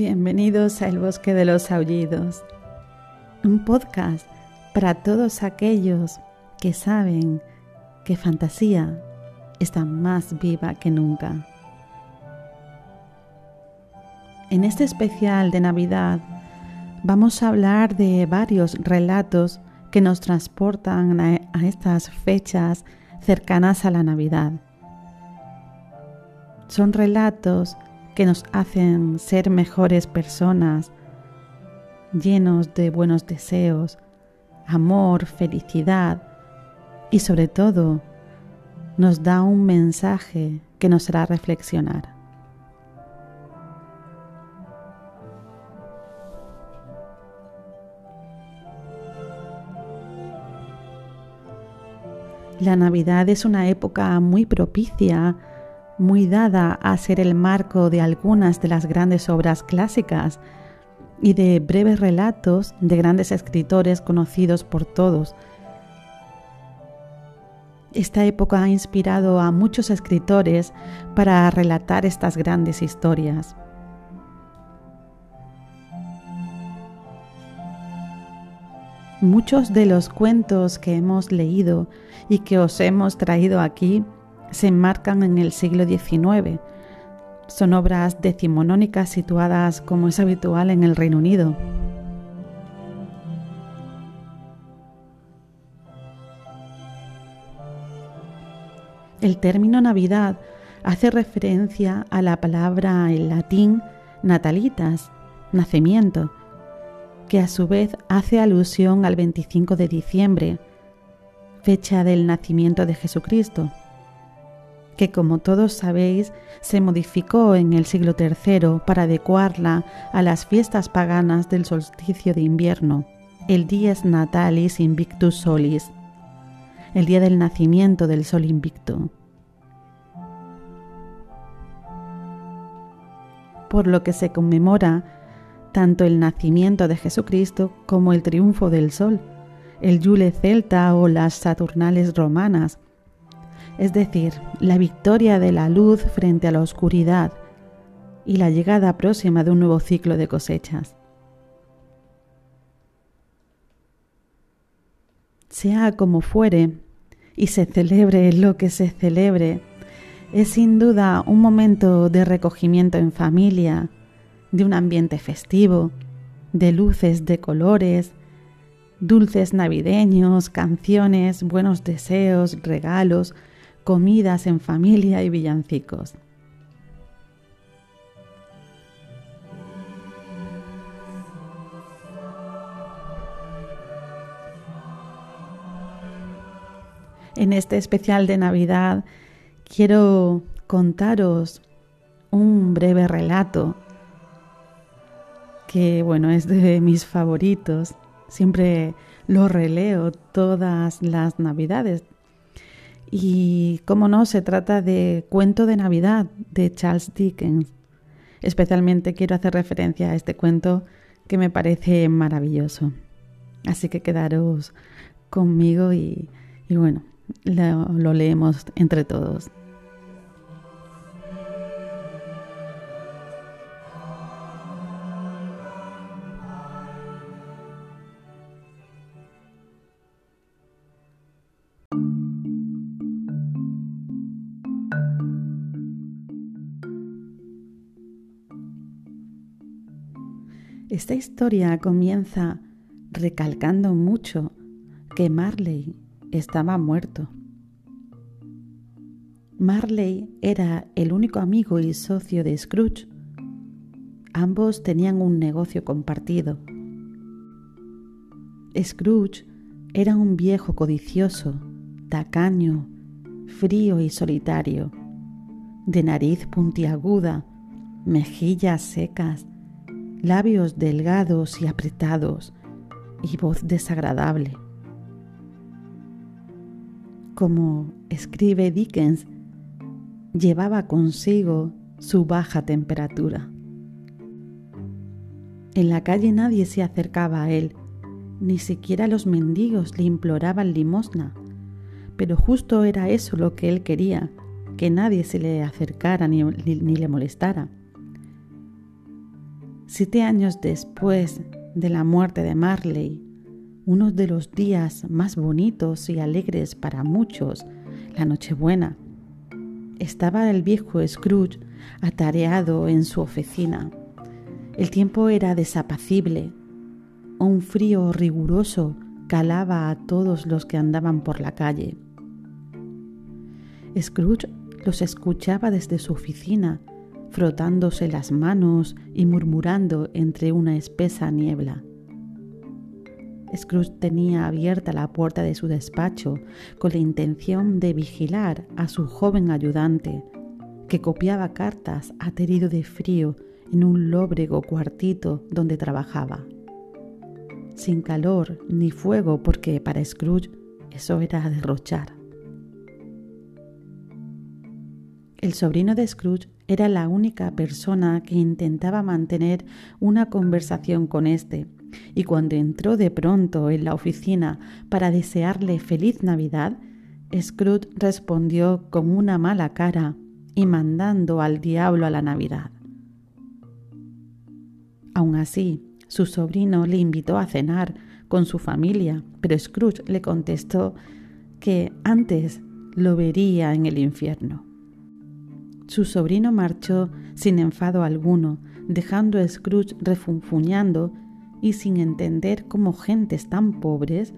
Bienvenidos a El Bosque de los Aullidos, un podcast para todos aquellos que saben que fantasía está más viva que nunca. En este especial de Navidad vamos a hablar de varios relatos que nos transportan a, estas fechas cercanas a la Navidad. Son relatos que nos hacen ser mejores personas, llenos de buenos deseos, amor, felicidad y sobre todo nos da un mensaje que nos hará reflexionar. La Navidad es una época muy propicia, muy dada a ser el marco de algunas de las grandes obras clásicas y de breves relatos de grandes escritores conocidos por todos. Esta época ha inspirado a muchos escritores para relatar estas grandes historias. Muchos de los cuentos que hemos leído y que os hemos traído aquí se enmarcan en el siglo XIX. Son obras decimonónicas situadas como es habitual en el Reino Unido. El término Navidad hace referencia a la palabra en latín natalitas, nacimiento, que a su vez hace alusión al 25 de diciembre, fecha del nacimiento de Jesucristo, que como todos sabéis se modificó en el siglo III para adecuarla a las fiestas paganas del solsticio de invierno, el Dies Natalis Invictus Solis, el día del nacimiento del sol invicto. Por lo que se conmemora tanto el nacimiento de Jesucristo como el triunfo del sol, el Yule celta o las Saturnales romanas, es decir, la victoria de la luz frente a la oscuridad y la llegada próxima de un nuevo ciclo de cosechas. Sea como fuere y se celebre lo que se celebre, es sin duda un momento de recogimiento en familia, de un ambiente festivo, de luces de colores, dulces navideños, canciones, buenos deseos, regalos, comidas en familia y villancicos. En este especial de Navidad quiero contaros un breve relato que bueno, es de mis favoritos. Siempre lo releo todas las navidades. Y como no, se trata de Cuento de Navidad de Charles Dickens. Especialmente quiero hacer referencia a este cuento que me parece maravilloso. Así que quedaros conmigo y, bueno, lo leemos entre todos. Esta historia comienza recalcando mucho que Marley estaba muerto. Marley era el único amigo y socio de Scrooge. Ambos tenían un negocio compartido. Scrooge era un viejo codicioso, tacaño, frío y solitario, de nariz puntiaguda, mejillas secas labios delgados y apretados y voz desagradable. Como escribe Dickens, llevaba consigo su baja temperatura. En la calle nadie se acercaba a él, ni siquiera los mendigos le imploraban limosna, pero justo era eso lo que él quería, que nadie se le acercara ni, ni le molestara Siete años después de la muerte de Marley, uno de los días más bonitos y alegres para muchos, la Nochebuena, estaba el viejo Scrooge atareado en su oficina. El tiempo era desapacible. Un frío riguroso calaba a todos los que andaban por la calle. Scrooge los escuchaba desde su oficina, frotándose las manos y murmurando entre una espesa niebla. Scrooge tenía abierta la puerta de su despacho con la intención de vigilar a su joven ayudante, que copiaba cartas aterido de frío en un lóbrego cuartito donde trabajaba. Sin calor ni fuego porque para Scrooge eso era derrochar. El sobrino de Scrooge era la única persona que intentaba mantener una conversación con éste, y cuando entró de pronto en la oficina para desearle feliz Navidad, Scrooge respondió con una mala cara y mandando al diablo a la Navidad. Aun así, su sobrino le invitó a cenar con su familia, pero Scrooge le contestó que antes lo vería en el infierno. Su sobrino marchó sin enfado alguno, dejando a Scrooge refunfuñando y sin entender cómo gentes tan pobres,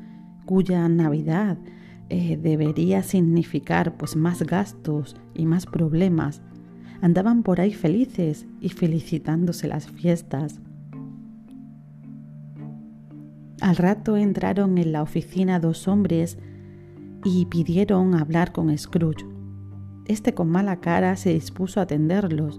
cuya Navidad eh, debería significar pues más gastos y más problemas, andaban por ahí felices y felicitándose las fiestas. Al rato entraron en la oficina dos hombres y pidieron hablar con Scrooge. Este con mala cara se dispuso a atenderlos.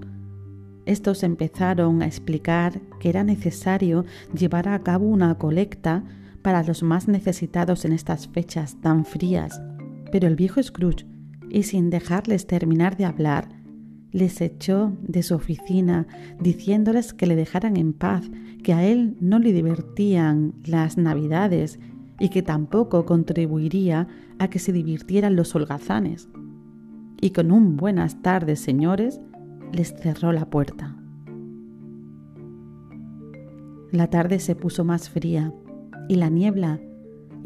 Estos empezaron a explicar que era necesario llevar a cabo una colecta para los más necesitados en estas fechas tan frías. Pero el viejo Scrooge, y sin dejarles terminar de hablar, les echó de su oficina diciéndoles que le dejaran en paz, que a él no le divertían las navidades y que tampoco contribuiría a que se divirtieran los holgazanes y con un buenas tardes, señores, les cerró la puerta. La tarde se puso más fría y la niebla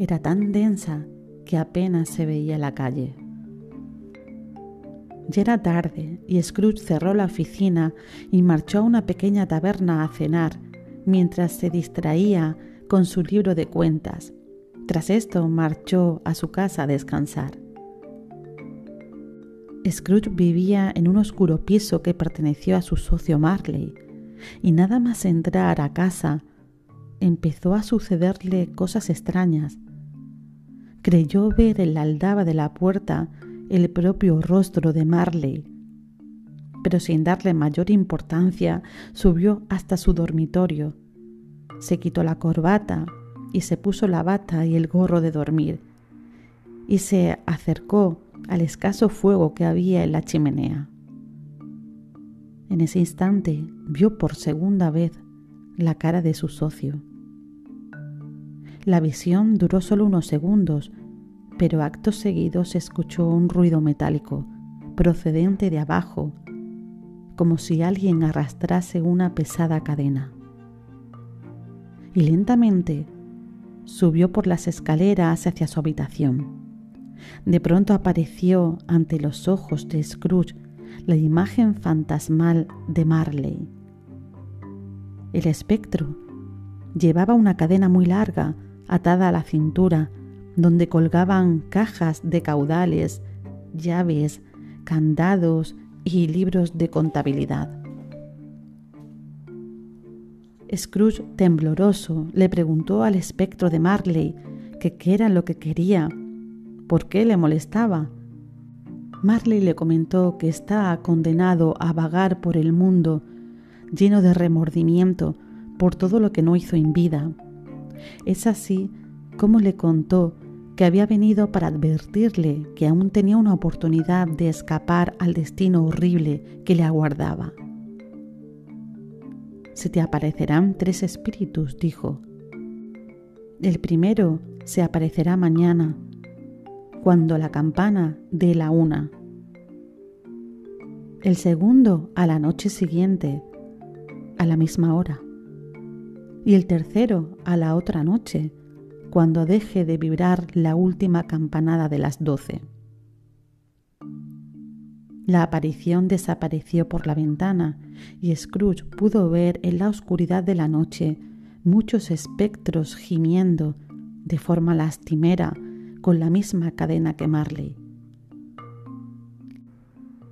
era tan densa que apenas se veía la calle. Ya era tarde y Scrooge cerró la oficina y marchó a una pequeña taberna a cenar mientras se distraía con su libro de cuentas. Tras esto marchó a su casa a descansar. Scrooge vivía en un oscuro piso que perteneció a su socio Marley, y nada más entrar a casa empezó a sucederle cosas extrañas. Creyó ver en la aldaba de la puerta el propio rostro de Marley, pero sin darle mayor importancia subió hasta su dormitorio. Se quitó la corbata y se puso la bata y el gorro de dormir, y se acercó al escaso fuego que había en la chimenea. En ese instante vio por segunda vez la cara de su socio. La visión duró solo unos segundos, pero acto seguido se escuchó un ruido metálico procedente de abajo, como si alguien arrastrase una pesada cadena. Y lentamente subió por las escaleras hacia su habitación. De pronto apareció ante los ojos de Scrooge la imagen fantasmal de Marley. El espectro llevaba una cadena muy larga atada a la cintura, donde colgaban cajas de caudales, llaves, candados y libros de contabilidad. Scrooge, tembloroso, le preguntó al espectro de Marley qué era lo que quería por qué le molestaba. Marley le comentó que está condenado a vagar por el mundo, lleno de remordimiento por todo lo que no hizo en vida. Es así como le contó que había venido para advertirle que aún tenía una oportunidad de escapar al destino horrible que le aguardaba. Se te aparecerán tres espíritus, dijo. El primero se aparecerá mañana cuando la campana dé la una. El segundo a la noche siguiente, a la misma hora. y el tercero a la otra noche, cuando deje de vibrar la última campanada de las doce. La aparición desapareció por la ventana y Scrooge pudo ver en la oscuridad de la noche muchos espectros gimiendo de forma lastimera con la misma cadena que Marley.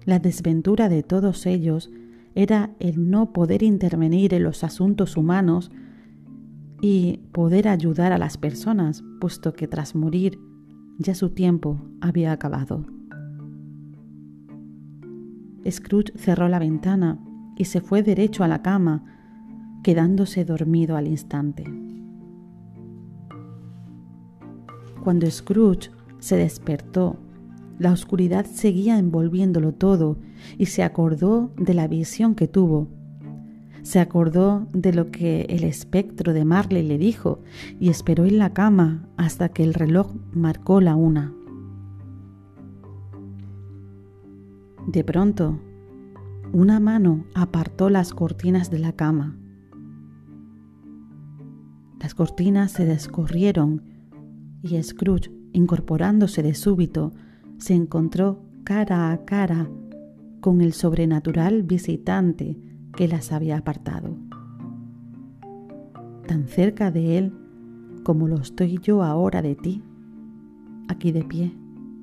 La desventura de todos ellos era el no poder intervenir en los asuntos humanos y poder ayudar a las personas, puesto que tras morir ya su tiempo había acabado. Scrooge cerró la ventana y se fue derecho a la cama, quedándose dormido al instante. Cuando Scrooge se despertó, la oscuridad seguía envolviéndolo todo y se acordó de la visión que tuvo se acordó de lo que el espectro de Marley le dijo y esperó en la cama hasta que el reloj marcó la una. De pronto, una mano apartó las cortinas de la cama. Las cortinas se descorrieron y Scrooge, incorporándose de súbito, se encontró cara a cara con el sobrenatural visitante que las había apartado. Tan cerca de Él como lo estoy yo ahora de ti, aquí de pie,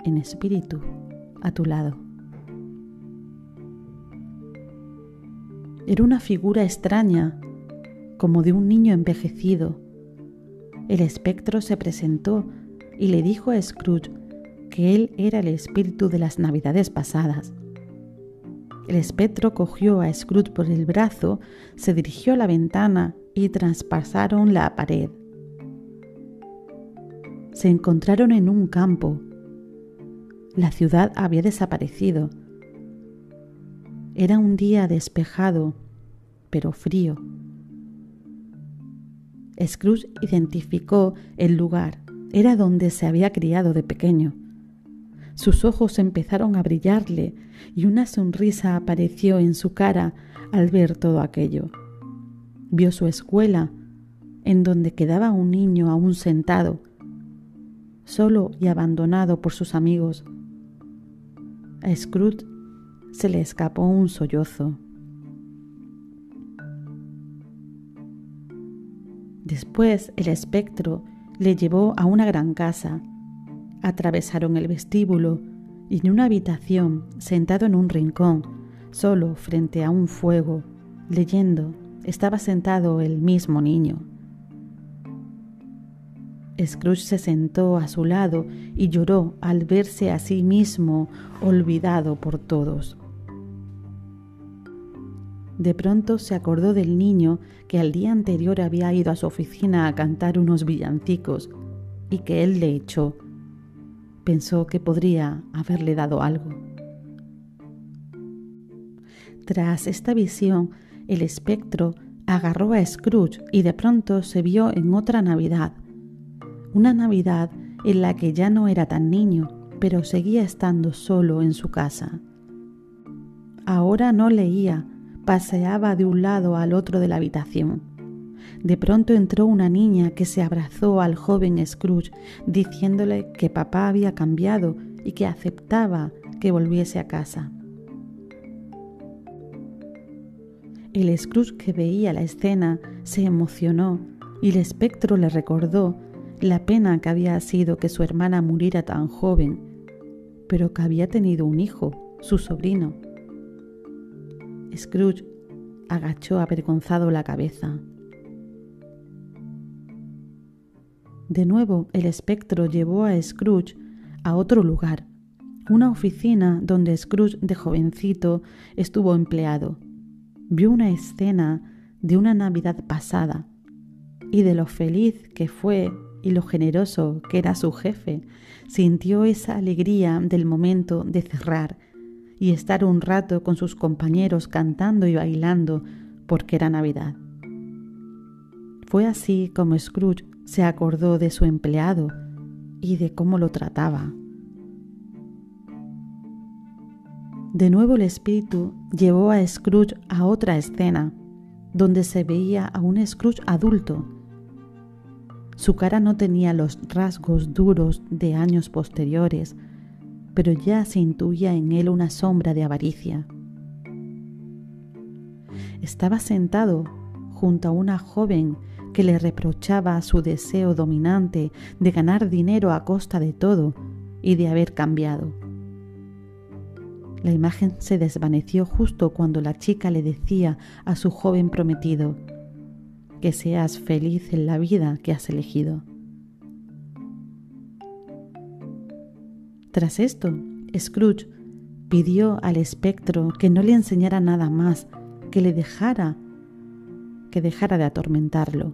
en espíritu, a tu lado. Era una figura extraña, como de un niño envejecido. El espectro se presentó y le dijo a Scrooge que él era el espíritu de las navidades pasadas el espectro cogió a Scrooge por el brazo, se dirigió a la ventana y traspasaron la pared. Se encontraron en un campo. La ciudad había desaparecido. Era un día despejado, pero frío. Scrooge identificó el lugar. Era donde se había criado de pequeño. Sus ojos empezaron a brillarle y una sonrisa apareció en su cara al ver todo aquello. Vio su escuela, en donde quedaba un niño aún sentado, solo y abandonado por sus amigos. A Scrooge se le escapó un sollozo. Después el espectro le llevó a una gran casa Atravesaron el vestíbulo y en una habitación, sentado en un rincón, solo frente a un fuego, leyendo, estaba sentado el mismo niño. Scrooge se sentó a su lado y lloró al verse a sí mismo olvidado por todos. De pronto se acordó del niño que al día anterior había ido a su oficina a cantar unos villancicos y que él le echó pensó que podría haberle dado algo. Tras esta visión, el espectro agarró a Scrooge y de pronto se vio en otra Navidad. Una Navidad en la que ya no era tan niño, pero seguía estando solo en su casa. Ahora no leía, paseaba de un lado al otro de la habitación de pronto entró una niña que se abrazó al joven Scrooge, diciéndole que papá había cambiado y que aceptaba que volviese a casa. El Scrooge que veía la escena se emocionó y el espectro le recordó la pena que había sido que su hermana muriera tan joven, pero que había tenido un hijo, su sobrino. Scrooge agachó avergonzado la cabeza. De nuevo el espectro llevó a Scrooge a otro lugar, una oficina donde Scrooge de jovencito estuvo empleado. Vio una escena de una Navidad pasada y de lo feliz que fue y lo generoso que era su jefe, sintió esa alegría del momento de cerrar y estar un rato con sus compañeros cantando y bailando porque era Navidad. Fue así como Scrooge se acordó de su empleado y de cómo lo trataba. De nuevo el espíritu llevó a Scrooge a otra escena, donde se veía a un Scrooge adulto. Su cara no tenía los rasgos duros de años posteriores, pero ya se intuía en él una sombra de avaricia. Estaba sentado junto a una joven que le reprochaba su deseo dominante de ganar dinero a costa de todo y de haber cambiado. La imagen se desvaneció justo cuando la chica le decía a su joven prometido, que seas feliz en la vida que has elegido. Tras esto, Scrooge pidió al espectro que no le enseñara nada más, que le dejara, que dejara de atormentarlo.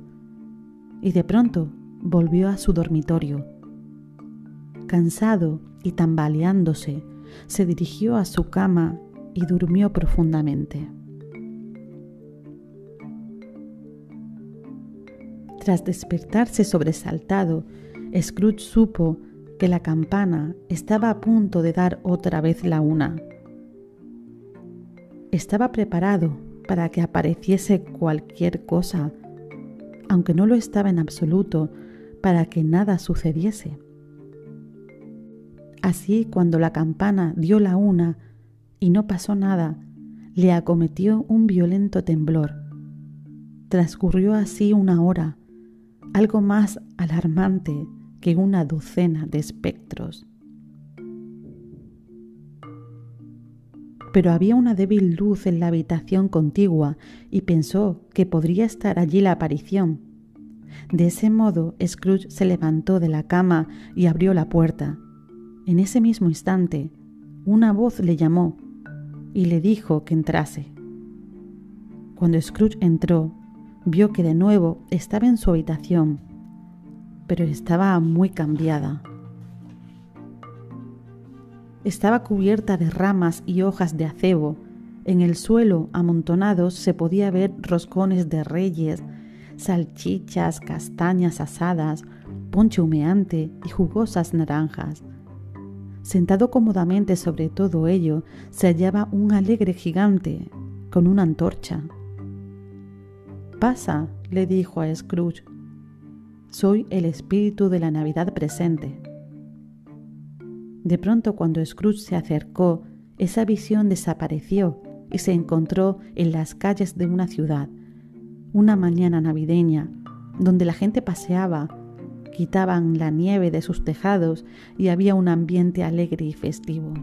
Y de pronto volvió a su dormitorio. Cansado y tambaleándose, se dirigió a su cama y durmió profundamente. Tras despertarse sobresaltado, Scrooge supo que la campana estaba a punto de dar otra vez la una. Estaba preparado para que apareciese cualquier cosa, aunque no lo estaba en absoluto, para que nada sucediese. Así, cuando la campana dio la una y no pasó nada, le acometió un violento temblor. Transcurrió así una hora, algo más alarmante que una docena de espectros. Pero había una débil luz en la habitación contigua y pensó que podría estar allí la aparición. De ese modo, Scrooge se levantó de la cama y abrió la puerta. En ese mismo instante, una voz le llamó y le dijo que entrase. Cuando Scrooge entró, vio que de nuevo estaba en su habitación, pero estaba muy cambiada. Estaba cubierta de ramas y hojas de acebo. En el suelo, amontonados, se podía ver roscones de reyes, salchichas, castañas asadas, ponche humeante y jugosas naranjas. Sentado cómodamente sobre todo ello se hallaba un alegre gigante con una antorcha. Pasa, le dijo a Scrooge. Soy el espíritu de la Navidad presente. De pronto cuando Scrooge se acercó, esa visión desapareció y se encontró en las calles de una ciudad, una mañana navideña, donde la gente paseaba quitaban la nieve de sus tejados y había un ambiente alegre y festivo.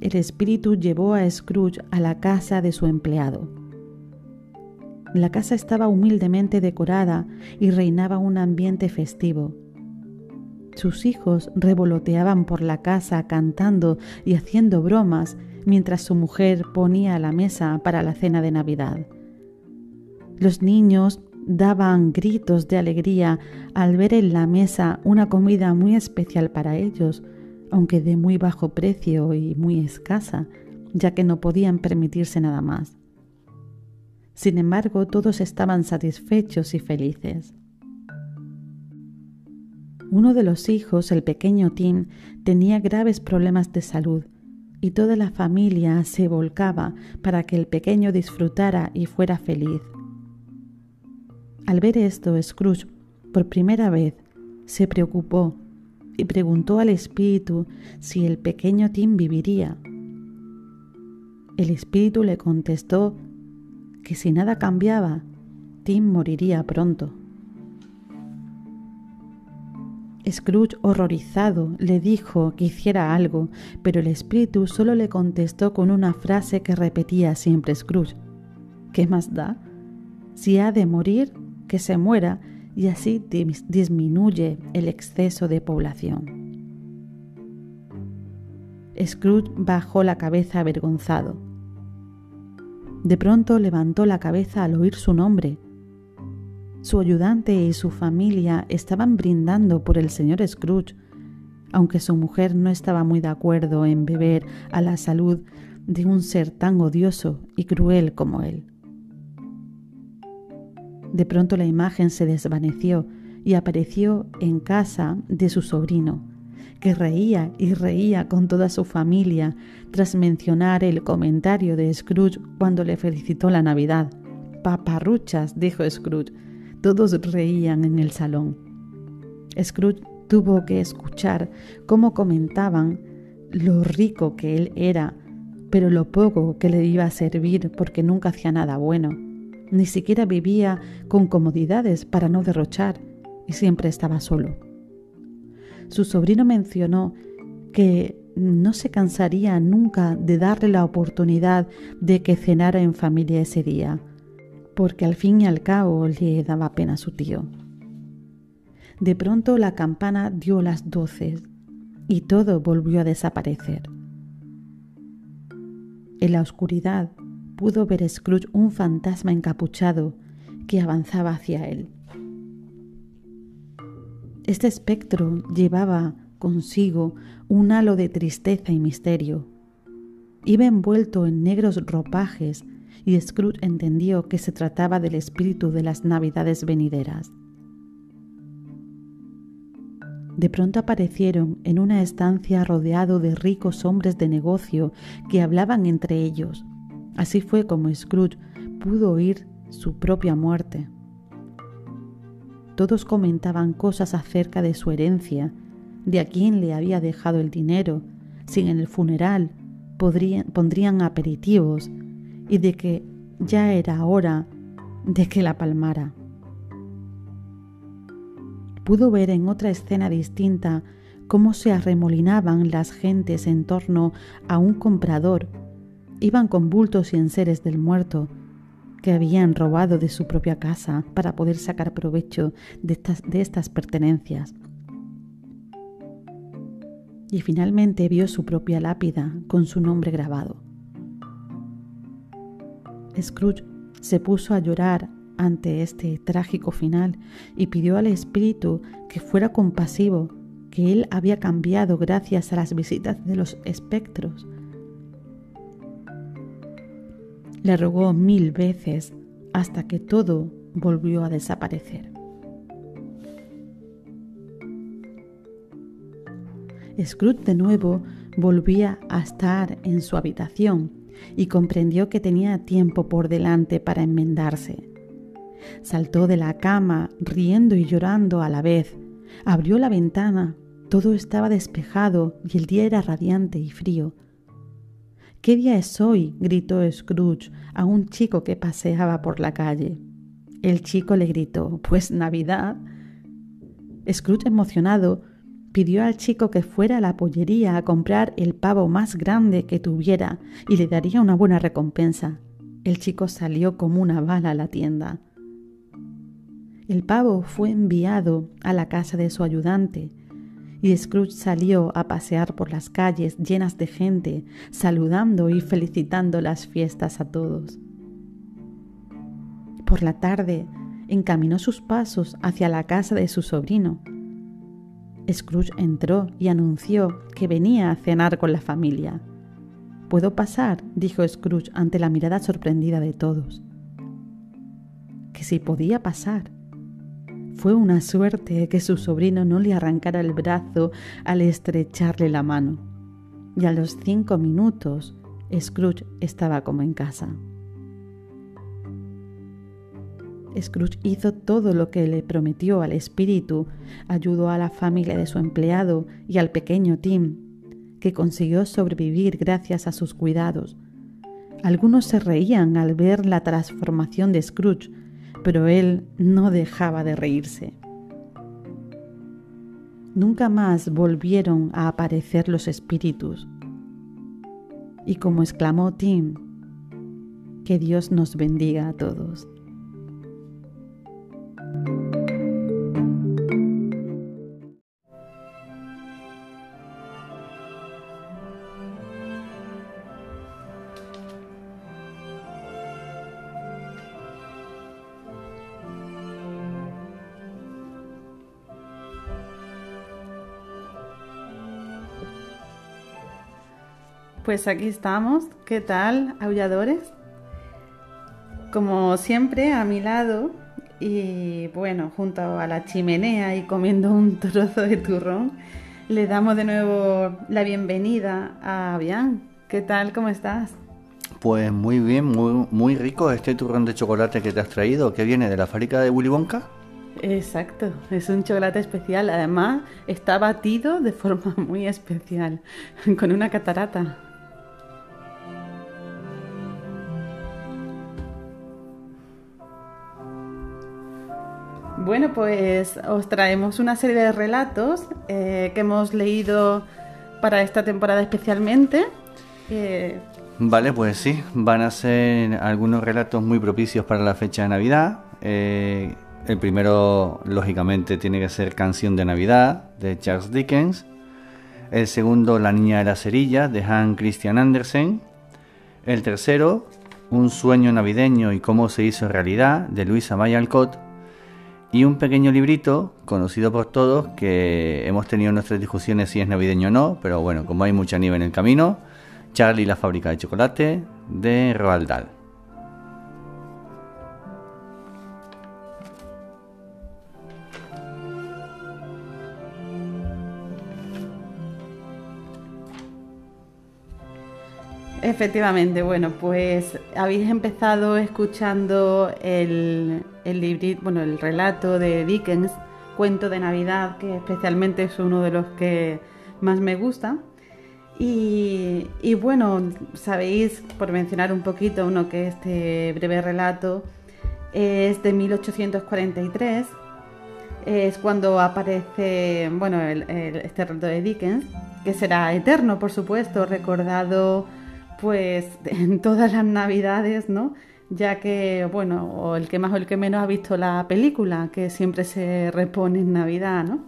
El espíritu llevó a Scrooge a la casa de su empleado. La casa estaba humildemente decorada y reinaba un ambiente festivo. Sus hijos revoloteaban por la casa cantando y haciendo bromas mientras su mujer ponía la mesa para la cena de Navidad. Los niños daban gritos de alegría al ver en la mesa una comida muy especial para ellos, aunque de muy bajo precio y muy escasa, ya que no podían permitirse nada más. Sin embargo, todos estaban satisfechos y felices. Uno de los hijos, el pequeño Tim, tenía graves problemas de salud y toda la familia se volcaba para que el pequeño disfrutara y fuera feliz. Al ver esto, Scrooge, por primera vez, se preocupó y preguntó al espíritu si el pequeño Tim viviría. El espíritu le contestó que si nada cambiaba, Tim moriría pronto. Scrooge, horrorizado, le dijo que hiciera algo, pero el espíritu solo le contestó con una frase que repetía siempre Scrooge. ¿Qué más da? Si ha de morir, que se muera y así disminuye el exceso de población. Scrooge bajó la cabeza avergonzado. De pronto levantó la cabeza al oír su nombre. Su ayudante y su familia estaban brindando por el señor Scrooge, aunque su mujer no estaba muy de acuerdo en beber a la salud de un ser tan odioso y cruel como él. De pronto la imagen se desvaneció y apareció en casa de su sobrino, que reía y reía con toda su familia tras mencionar el comentario de Scrooge cuando le felicitó la Navidad. Paparruchas, dijo Scrooge. Todos reían en el salón. Scrooge tuvo que escuchar cómo comentaban lo rico que él era, pero lo poco que le iba a servir porque nunca hacía nada bueno. Ni siquiera vivía con comodidades para no derrochar y siempre estaba solo. Su sobrino mencionó que no se cansaría nunca de darle la oportunidad de que cenara en familia ese día, porque al fin y al cabo le daba pena a su tío. De pronto la campana dio las doce y todo volvió a desaparecer. En la oscuridad pudo ver Scrooge un fantasma encapuchado que avanzaba hacia él. Este espectro llevaba consigo un halo de tristeza y misterio. Iba envuelto en negros ropajes y Scrooge entendió que se trataba del espíritu de las navidades venideras. De pronto aparecieron en una estancia rodeado de ricos hombres de negocio que hablaban entre ellos. Así fue como Scrooge pudo oír su propia muerte. Todos comentaban cosas acerca de su herencia, de a quién le había dejado el dinero, si en el funeral pondrían aperitivos y de que ya era hora de que la palmara. Pudo ver en otra escena distinta cómo se arremolinaban las gentes en torno a un comprador. Iban con bultos y enseres del muerto, que habían robado de su propia casa para poder sacar provecho de estas, de estas pertenencias. Y finalmente vio su propia lápida con su nombre grabado. Scrooge se puso a llorar ante este trágico final y pidió al espíritu que fuera compasivo, que él había cambiado gracias a las visitas de los espectros le rogó mil veces hasta que todo volvió a desaparecer. Scrooge de nuevo volvía a estar en su habitación y comprendió que tenía tiempo por delante para enmendarse. Saltó de la cama, riendo y llorando a la vez. Abrió la ventana. Todo estaba despejado y el día era radiante y frío. ¿Qué día es hoy? gritó Scrooge a un chico que paseaba por la calle. El chico le gritó, Pues Navidad. Scrooge, emocionado, pidió al chico que fuera a la pollería a comprar el pavo más grande que tuviera y le daría una buena recompensa. El chico salió como una bala a la tienda. El pavo fue enviado a la casa de su ayudante, y Scrooge salió a pasear por las calles llenas de gente, saludando y felicitando las fiestas a todos. Por la tarde encaminó sus pasos hacia la casa de su sobrino. Scrooge entró y anunció que venía a cenar con la familia. ¿Puedo pasar? dijo Scrooge ante la mirada sorprendida de todos. Que si podía pasar. Fue una suerte que su sobrino no le arrancara el brazo al estrecharle la mano. Y a los cinco minutos, Scrooge estaba como en casa. Scrooge hizo todo lo que le prometió al espíritu, ayudó a la familia de su empleado y al pequeño Tim, que consiguió sobrevivir gracias a sus cuidados. Algunos se reían al ver la transformación de Scrooge, pero él no dejaba de reírse. Nunca más volvieron a aparecer los espíritus. Y como exclamó Tim, que Dios nos bendiga a todos. Pues aquí estamos. ¿Qué tal, aulladores? Como siempre, a mi lado y bueno, junto a la chimenea y comiendo un trozo de turrón, le damos de nuevo la bienvenida a Bian. ¿Qué tal? ¿Cómo estás? Pues muy bien, muy, muy rico este turrón de chocolate que te has traído, que viene de la fábrica de Willy Wonka. Exacto, es un chocolate especial. Además, está batido de forma muy especial, con una catarata. Bueno, pues os traemos una serie de relatos eh, que hemos leído para esta temporada especialmente. Vale, pues sí, van a ser algunos relatos muy propicios para la fecha de Navidad. Eh, el primero, lógicamente, tiene que ser Canción de Navidad de Charles Dickens. El segundo, La Niña de la Cerilla de Hans Christian Andersen. El tercero, Un sueño navideño y cómo se hizo realidad de Luisa May Alcott y un pequeño librito conocido por todos que hemos tenido nuestras discusiones si es navideño o no, pero bueno, como hay mucha nieve en el camino, Charlie la fábrica de chocolate de Roald Dahl. Efectivamente, bueno, pues habéis empezado escuchando el, el bueno, el relato de Dickens, Cuento de Navidad, que especialmente es uno de los que más me gusta. Y, bueno, sabéis, por mencionar un poquito, uno que este breve relato es de 1843, es cuando aparece, bueno, este relato de Dickens, que será eterno, por supuesto, recordado pues en todas las navidades, ¿no? Ya que, bueno, o el que más o el que menos ha visto la película, que siempre se repone en Navidad, ¿no?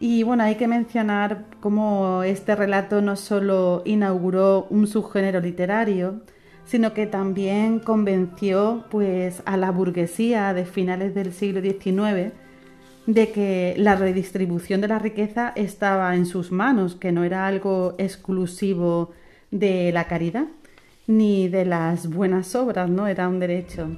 Y bueno, hay que mencionar cómo este relato no solo inauguró un subgénero literario, sino que también convenció pues a la burguesía de finales del siglo XIX de que la redistribución de la riqueza estaba en sus manos, que no era algo exclusivo de la caridad ni de las buenas obras, ¿no? Era un derecho.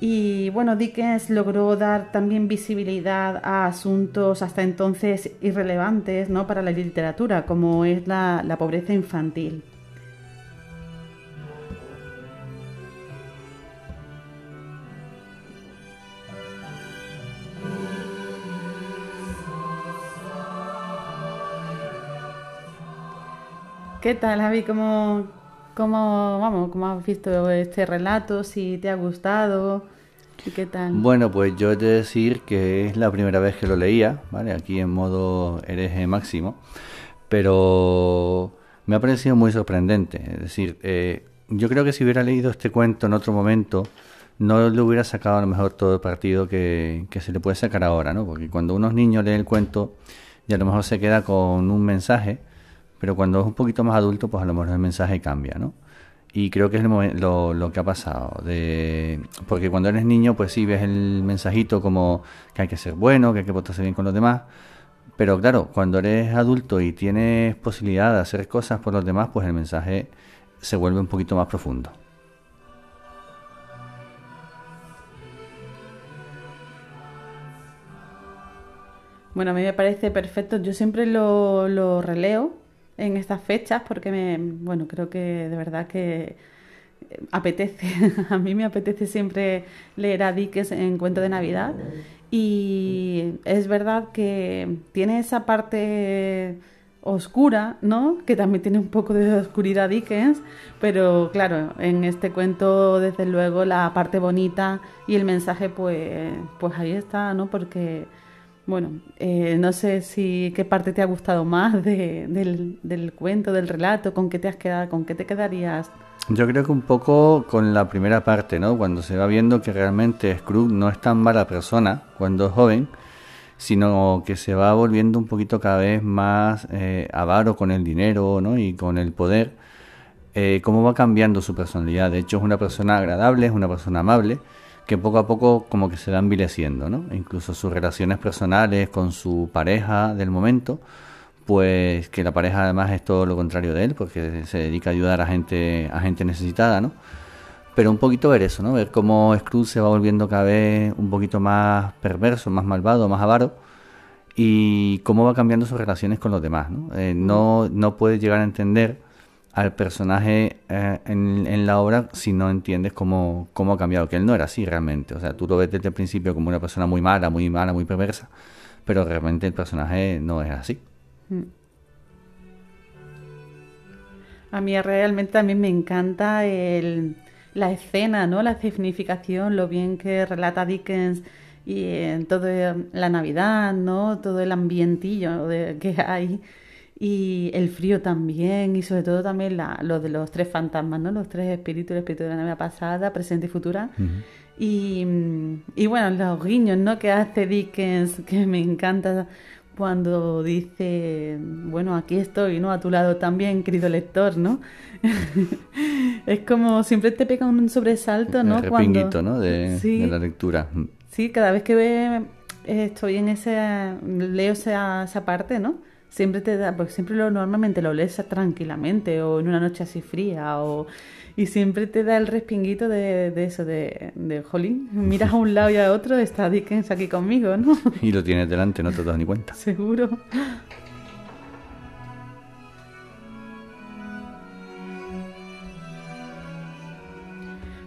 Y bueno, Dickens logró dar también visibilidad a asuntos hasta entonces irrelevantes ¿no? para la literatura, como es la, la pobreza infantil. ¿Qué tal, Javi? ¿Cómo, cómo, vamos, ¿Cómo has visto este relato? ¿Si te ha gustado? ¿Y qué tal? Bueno, pues yo he de decir que es la primera vez que lo leía, ¿vale? Aquí en modo hereje máximo, pero me ha parecido muy sorprendente. Es decir, eh, yo creo que si hubiera leído este cuento en otro momento, no le hubiera sacado a lo mejor todo el partido que, que se le puede sacar ahora, ¿no? Porque cuando unos niños leen el cuento y a lo mejor se queda con un mensaje, pero cuando es un poquito más adulto, pues a lo mejor el mensaje cambia, ¿no? Y creo que es lo, lo, que ha pasado. De, porque cuando eres niño, pues sí ves el mensajito como que hay que ser bueno, que hay que portarse bien con los demás. Pero claro, cuando eres adulto y tienes posibilidad de hacer cosas por los demás, pues el mensaje se vuelve un poquito más profundo. Bueno, a mí me parece perfecto. Yo siempre lo, lo releo en estas fechas porque me, bueno, creo que de verdad que apetece, a mí me apetece siempre leer a Dickens en Cuento de Navidad y es verdad que tiene esa parte oscura, ¿no? Que también tiene un poco de oscuridad Dickens, pero claro, en este cuento desde luego la parte bonita y el mensaje pues pues ahí está, ¿no? Porque bueno, eh, no sé si qué parte te ha gustado más del, del, cuento, del relato, con qué te has quedado, con qué te quedarías. Yo creo que un poco con la primera parte, ¿no? Cuando se va viendo que realmente Scrooge no es tan mala persona cuando es joven, sino que se va volviendo un poquito cada vez más eh, avaro con el dinero, ¿no? Y con el poder. Eh, cómo va cambiando su personalidad. De hecho, es una persona agradable, es una persona amable que poco a poco como que se va envileciendo, ¿no? Incluso sus relaciones personales con su pareja del momento, pues que la pareja además es todo lo contrario de él, porque se dedica a ayudar a gente, a gente necesitada, ¿no? Pero un poquito ver eso, ¿no? Ver cómo Scrooge se va volviendo cada vez un poquito más perverso, más malvado, más avaro, y cómo va cambiando sus relaciones con los demás. No, eh, no, no puedes llegar a entender al personaje eh, en, la obra si no entiendes cómo, cómo ha cambiado, que él no era así realmente. O sea, tú lo ves desde el principio como una persona muy mala, muy mala, muy perversa, pero realmente el personaje no es así. Mm. A mí realmente también me encanta el, la escena, ¿no? La significación, lo bien que relata Dickens y en toda la Navidad, ¿no? Todo el ambientillo de, que hay y el frío también y sobre todo también la, lo de los tres fantasmas, ¿no? Los tres espíritus, el espíritu de la Navidad pasada, presente y futura. y, y, bueno, los guiños, ¿no? Que hace Dickens, que me encanta cuando dice, bueno, aquí estoy, ¿no? A tu lado también, querido lector, ¿no? es como siempre te pega un sobresalto, ¿no? El ¿no? De, de, la lectura. Sí, cada vez que ve, estoy en ese, leo esa, esa parte, ¿no? Siempre te da, porque siempre lo normalmente lo lees tranquilamente o en una noche así fría o y siempre te da el respinguito de, de eso, de, de jolín, miras a un lado y a otro, está Dickens aquí conmigo, ¿no? Y lo tienes delante, no te das ni cuenta. Seguro.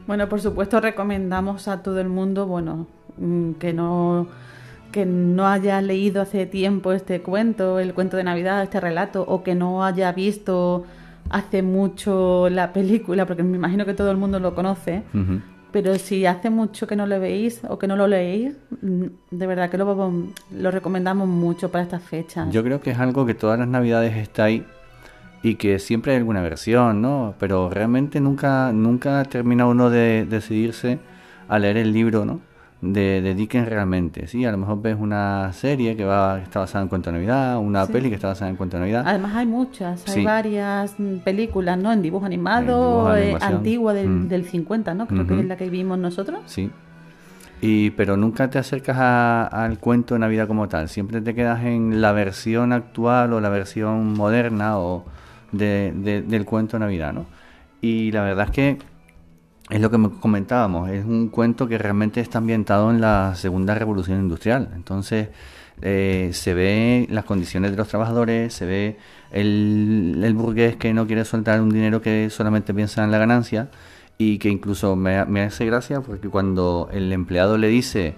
Bueno, por supuesto recomendamos a todo el mundo, bueno, mm, que no que no haya leído hace tiempo este cuento, el cuento de Navidad, este relato, o que no haya visto hace mucho la película, porque me imagino que todo el mundo lo conoce, pero si hace mucho que no lo veis o que no lo leéis, mm, de verdad que lo, lo recomendamos mucho para estas fechas. Yo creo que es algo que todas las navidades está ahí y que siempre hay alguna versión, ¿no? Pero realmente nunca, nunca termina uno de decidirse a leer el libro, ¿no? De, de, Dickens realmente. Sí, a lo mejor ves una serie que va está basada en cuento de Navidad, una peli que está basada en cuento de Navidad. Además hay muchas, hay varias películas, ¿no? En dibujo animado, eh, antigua del, mm. del, 50, ¿no? Creo que es la que vimos nosotros. Sí. Y, pero nunca te acercas al cuento de Navidad como tal, siempre te quedas en la versión actual o la versión moderna o de, del cuento de Navidad, ¿no? Y la verdad es que es lo que comentábamos, es un cuento que realmente está ambientado en la segunda revolución industrial. Entonces eh, se ve las condiciones de los trabajadores, se ve el, burgués que no quiere soltar un dinero que solamente piensa en la ganancia y que incluso me, me hace gracia porque cuando el empleado le dice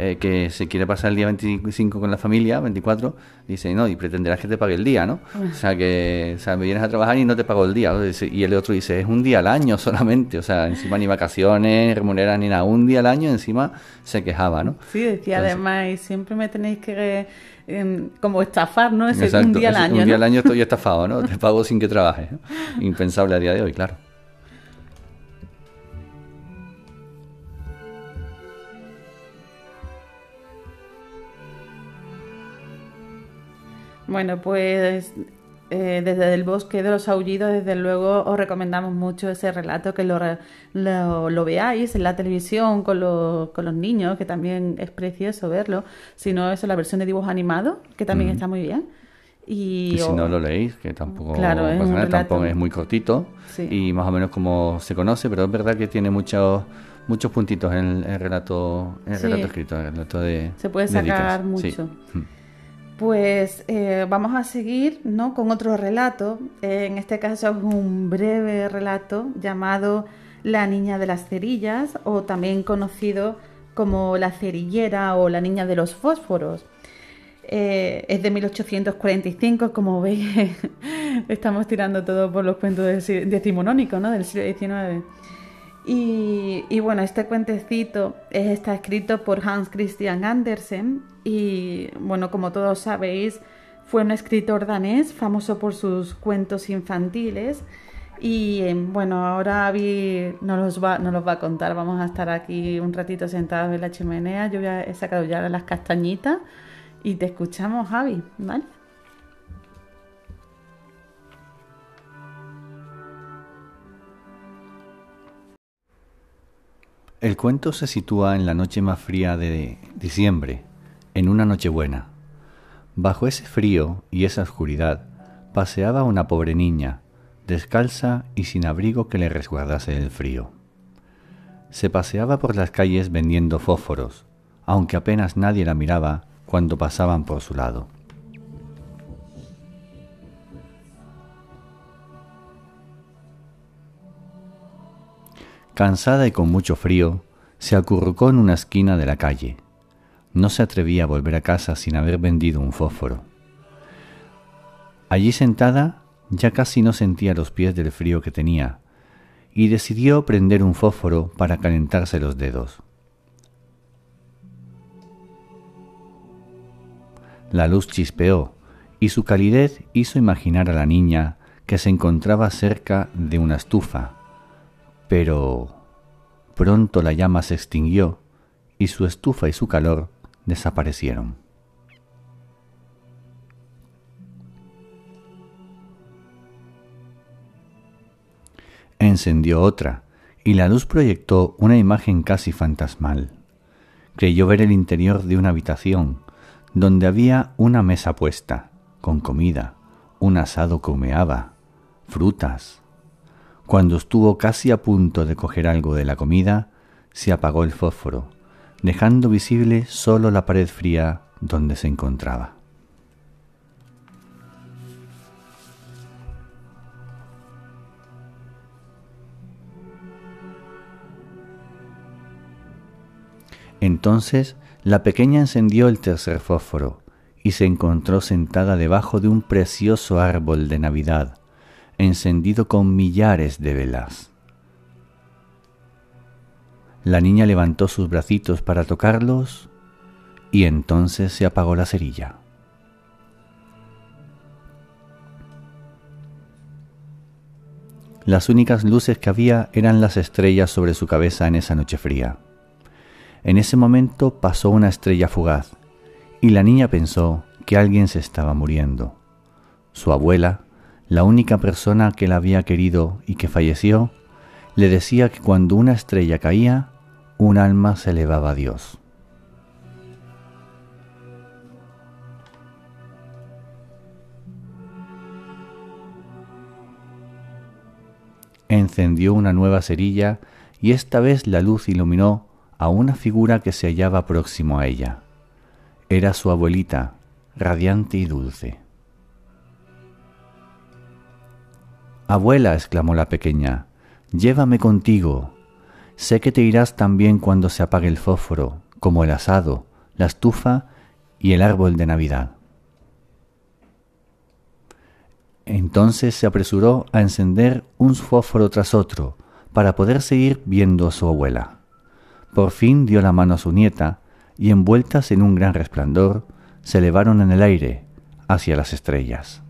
eh, que se quiere pasar el día 25 con la familia, 24, dice, no, y pretenderás que te pague el día, ¿no? O sea, que o sea, me vienes a trabajar y no te pago el día. Y el otro dice, es un día al año solamente, o sea, encima ni vacaciones, remuneran ni nada, un día al año encima se quejaba, ¿no? Sí, decía además, y siempre me tenéis que... Em, como estafar, ¿no? Es un día al año. Un día al año estoy estafado, ¿no? Te pago sin que trabajes. Impensable a día de hoy, claro. Bueno, pues eh, desde el bosque de los aullidos, desde luego os recomendamos mucho ese relato, que lo, lo, veáis en la televisión con, con, los niños, que también es precioso verlo. Si no, es la versión de dibujos animados, que también está muy bien. Y, si no lo leéis, que tampoco, claro, es, tampoco es muy cortito y más o menos como se conoce, pero es verdad que tiene muchos muchos puntitos en el, relato, en el relato escrito, el relato de Se puede sacar mucho. Mm. Pues eh, vamos a seguir ¿no? con otro relato. en este caso es un breve relato llamado La niña de las cerillas o también conocido como La cerillera o La niña de los fósforos. Eh, es de 1845, como veis, estamos tirando todo por los cuentos decimonónicos ¿no? del siglo XIX. Y, bueno, este cuentecito está escrito por Hans Christian Andersen y bueno, como todos sabéis, fue un escritor danés famoso por sus cuentos infantiles y em, bueno, ahora Avi nos los, va, los va a contar. Vamos a estar aquí un ratito sentados en la chimenea. Yo ya he sacado ya las castañitas y te escuchamos, Javi, ¿vale? El cuento se sitúa en la noche más fría de diciembre, en una noche buena. Bajo ese frío y esa oscuridad paseaba una pobre niña, descalza y sin abrigo que le resguardase el frío. Se paseaba por las calles vendiendo fósforos, aunque apenas nadie la miraba cuando pasaban por su lado. Cansada y con mucho frío, se acurrucó en una esquina de la calle. No se atrevía a volver a casa sin haber vendido un fósforo. Allí sentada, ya casi no sentía los pies del frío que tenía, y decidió prender un fósforo para calentarse los dedos. La luz chispeó, y su calidez hizo imaginar a la niña que se encontraba cerca de una estufa, pero pronto la llama se extinguió y su estufa y su calor desaparecieron. Encendió otra y la luz proyectó una imagen casi fantasmal. Creyó ver el interior de una habitación donde había una mesa puesta, con comida, un asado que humeaba, frutas, cuando estuvo casi a punto de coger algo de la comida, se apagó el fósforo, dejando visible solo la pared fría donde se encontraba. Entonces la pequeña encendió el tercer fósforo y se encontró sentada debajo de un precioso árbol de Navidad, encendido con millares de velas. La niña levantó sus bracitos para tocarlos y entonces se apagó la cerilla. Las únicas luces que había eran las estrellas sobre su cabeza en esa noche fría. En ese momento pasó una estrella fugaz y la niña pensó que alguien se estaba muriendo. Su abuela la única persona que la había querido y que falleció, le decía que cuando una estrella caía, un alma se elevaba a Dios. Encendió una nueva cerilla y esta vez la luz iluminó a una figura que se hallaba próximo a ella. Era su abuelita, radiante y dulce. Abuela, exclamó la pequeña, llévame contigo. Sé que te irás también cuando se apague el fósforo, como el asado, la estufa y el árbol de Navidad. Entonces se apresuró a encender un fósforo tras otro para poder seguir viendo a su abuela. Por fin dio la mano a su nieta y envueltas en un gran resplandor, se elevaron en el aire hacia las estrellas.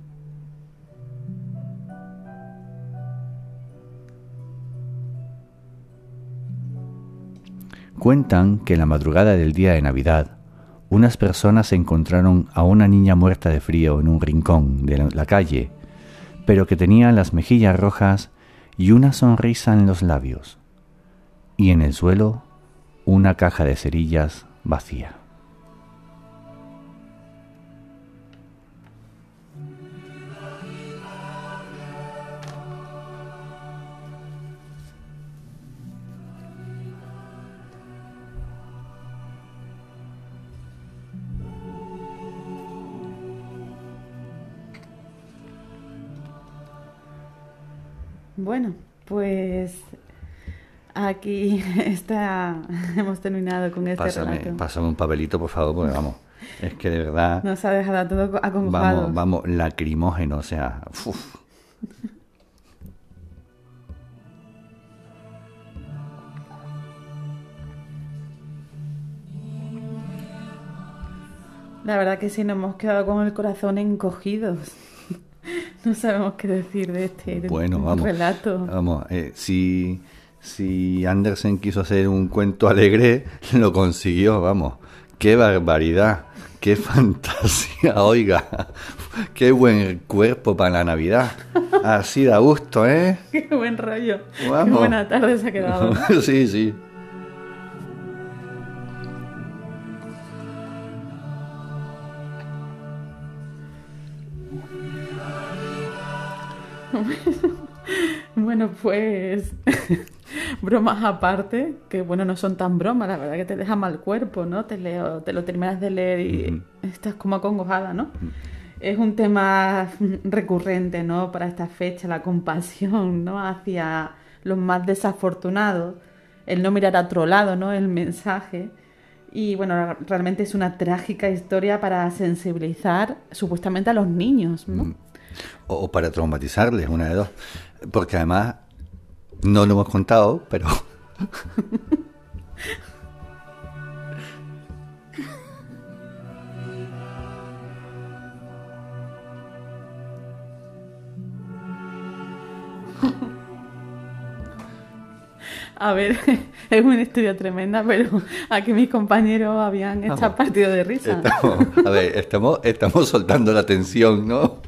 Cuentan que en la madrugada del día de Navidad, unas personas encontraron a una niña muerta de frío en un rincón de la calle, pero que tenía las mejillas rojas y una sonrisa en los labios, y en el suelo una caja de cerillas vacía. Bueno, pues aquí está, hemos terminado con este pásame, relato. Pásame un papelito, por favor, porque vamos, es que de verdad... Nos ha dejado todo acongojado. Vamos, vamos, lacrimógeno, o sea... Uf. La verdad que sí, nos hemos quedado con el corazón encogidos. No sabemos qué decir de este bueno, vamos, relato. Vamos, eh, si, si Andersen quiso hacer un cuento alegre, lo consiguió, vamos. ¡Qué barbaridad! ¡Qué fantasía! Oiga, qué buen cuerpo para la Navidad. Así da gusto, ¿eh? ¡Qué buen rollo! ¡Qué buena tarde se ha quedado! sí, sí. Bueno, pues bromas aparte, que bueno, no son tan bromas, la verdad que te deja mal cuerpo, ¿no? Te, leo, te lo terminas de leer y estás como acongojada, ¿no? Es un tema recurrente, ¿no? Para esta fecha, la compasión, ¿no? Hacia los más desafortunados, el no mirar a otro lado, ¿no? El mensaje. Y bueno, realmente es una trágica historia para sensibilizar supuestamente a los niños, ¿no? O, para traumatizarles, una de dos. Porque además, no lo hemos contado, pero... A ver, es una historia tremenda, pero aquí mis compañeros habían echado partido de risa. a ver, estamos, estamos soltando la tensión, ¿no?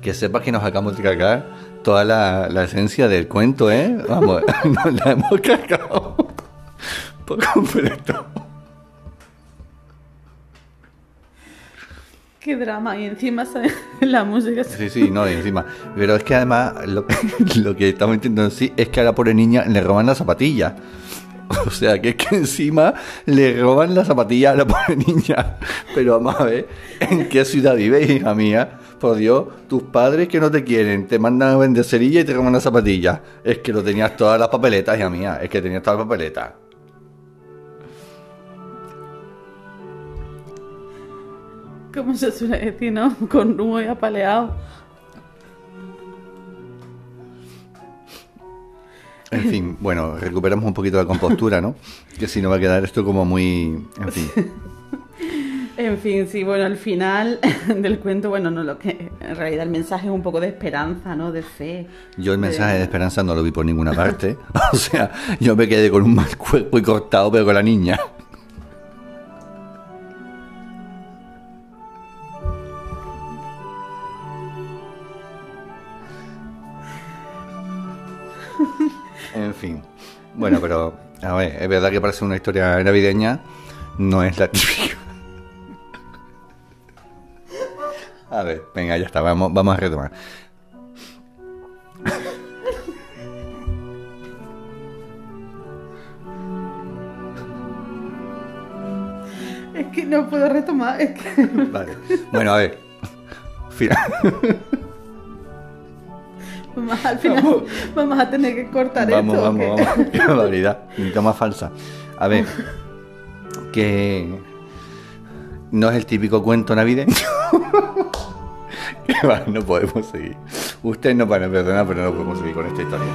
Que sepas que nos acabamos de cargar toda la, la esencia del cuento, ¿eh? Vamos, nos la hemos cargado por completo. Qué drama, y encima la música. Sí, sí, no, y encima. Pero es que además lo, lo que estamos intentando decir es que a la pobre niña le roban la zapatilla. O sea, que es que encima le roban la zapatilla a la pobre niña. Pero vamos a ver, ¿en qué ciudad vives, hija mía? Por Dios, tus padres que no te quieren, te mandan a vender cerilla y te roban la zapatilla. Es que lo tenías todas las papeletas, hija mía. Es que tenías todas las papeletas. Como se suele decir, ¿no? Con humo y apaleado. En fin, bueno, recuperamos un poquito la compostura, ¿no? Que si no va a quedar esto como muy... En fin. En fin, sí, bueno, al final del cuento, bueno, no lo que en realidad el mensaje es un poco de esperanza, ¿no? De fe. Yo el mensaje de, esperanza no lo vi por ninguna parte. o sea, yo me quedé con un mal cuerpo y cortado, pero con la niña. En fin. Bueno, pero, a ver, es verdad que parece una historia navideña, no es la típica. A ver, venga, ya está, vamos, vamos a retomar. Es que no puedo retomar, es que... Vale. Bueno, a ver. Vamos, al final vamos. a tener que cortar vamos, esto. Vamos, vamos, vamos. Qué barbaridad. Toma falsa. A ver, que no es el típico cuento navideño. no podemos seguir. Ustedes no van a perdonar, pero no podemos seguir con esta historia.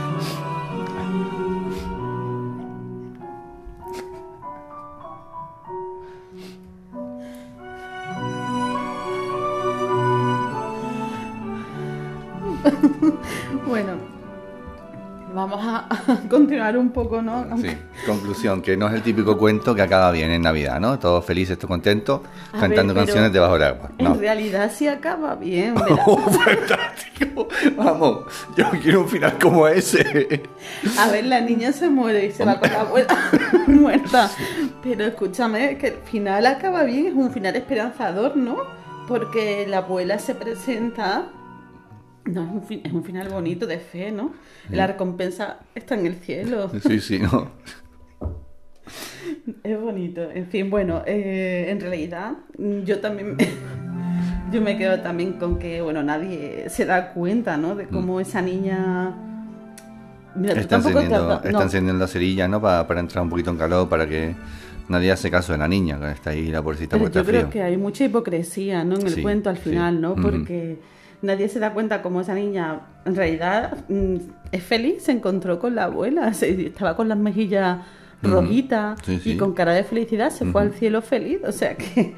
bueno, vamos a continuar un poco, ¿no? Sí, conclusión, que no es el típico cuento que acaba bien en Navidad, ¿no? Todos felices, todos contentos, cantando canciones debajo del agua. En realidad sí acaba bien. Oh, fantástico. Vamos, yo quiero un final como ese. A ver, la niña se muere y se va con la abuela muerta. Pero escúchame, que el final acaba bien, es un final esperanzador, ¿no? Porque la abuela se presenta no, es un, es un, final bonito de fe, ¿no? La recompensa está en el cielo. Sí, sí, ¿no? Es bonito. En fin, bueno, eh, en realidad yo también... Me, yo me quedo también con que, bueno, nadie se da cuenta, ¿no? De cómo esa niña... Mira, están, encendiendo, te... no. encendiendo la cerilla, ¿no? Para, para entrar un poquito en calor, para que nadie hace caso de la niña, que está ahí la pobrecita Pero Yo creo frío. que hay mucha hipocresía, ¿no? En el sí, cuento al final, sí. ¿no? Porque... Mm nadie se da cuenta cómo esa niña en realidad mm, es feliz, se encontró con la abuela, se, estaba con las mejillas rojitas sí, sí. y con cara de felicidad se fue al cielo feliz, o sea que...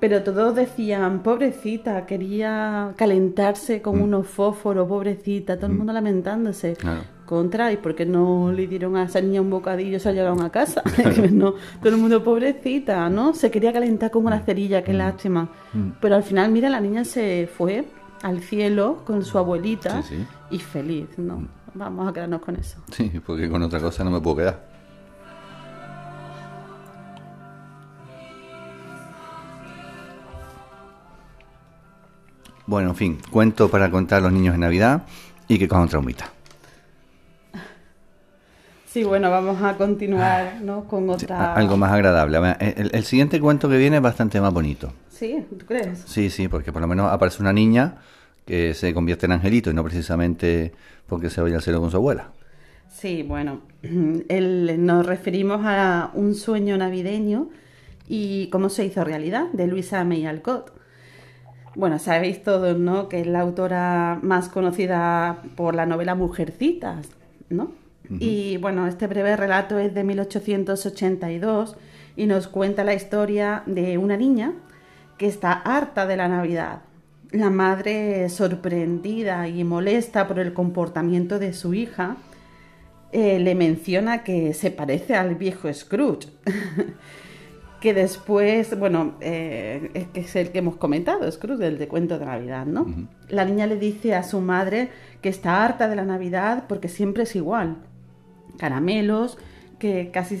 Pero todos decían, pobrecita, quería calentarse con unos fósforos, pobrecita, todo el mundo lamentándose. Claro. Contra, ¿y por qué no le dieron a esa niña un bocadillo y se llevaron a casa? no, todo el mundo, pobrecita, ¿no? Se quería calentar como una cerilla, qué lástima. Pero al final, mira, la niña se fue al cielo con su abuelita sí, sí. y feliz, ¿no? Vamos a quedarnos con eso. Sí, porque con otra cosa no me puedo quedar. Bueno, en fin, cuento para contar a los niños en Navidad y que cojan traumita. Sí, bueno, vamos a continuar ¿no? con otra... algo más agradable. El, el, siguiente cuento que viene es bastante más bonito. ¿Sí? ¿Tú crees? Sí, sí, porque por lo menos aparece una niña que se convierte en angelito y no precisamente porque se vaya al cielo con su abuela. Sí, bueno, nos referimos a un sueño navideño y cómo se hizo realidad de Luisa May Alcott. Bueno, sabéis todos, ¿no? Que es la autora más conocida por la novela Mujercitas, ¿no? Y bueno, este breve relato es de 1882 y nos cuenta la historia de una niña que está harta de la Navidad. La madre, sorprendida y molesta por el comportamiento de su hija, eh, le menciona que se parece al viejo Scrooge. que después, bueno, eh, que es el que hemos comentado, Scrooge, el de cuento de Navidad, ¿no? La niña le dice a su madre que está harta de la Navidad porque siempre es igual caramelos, que casi,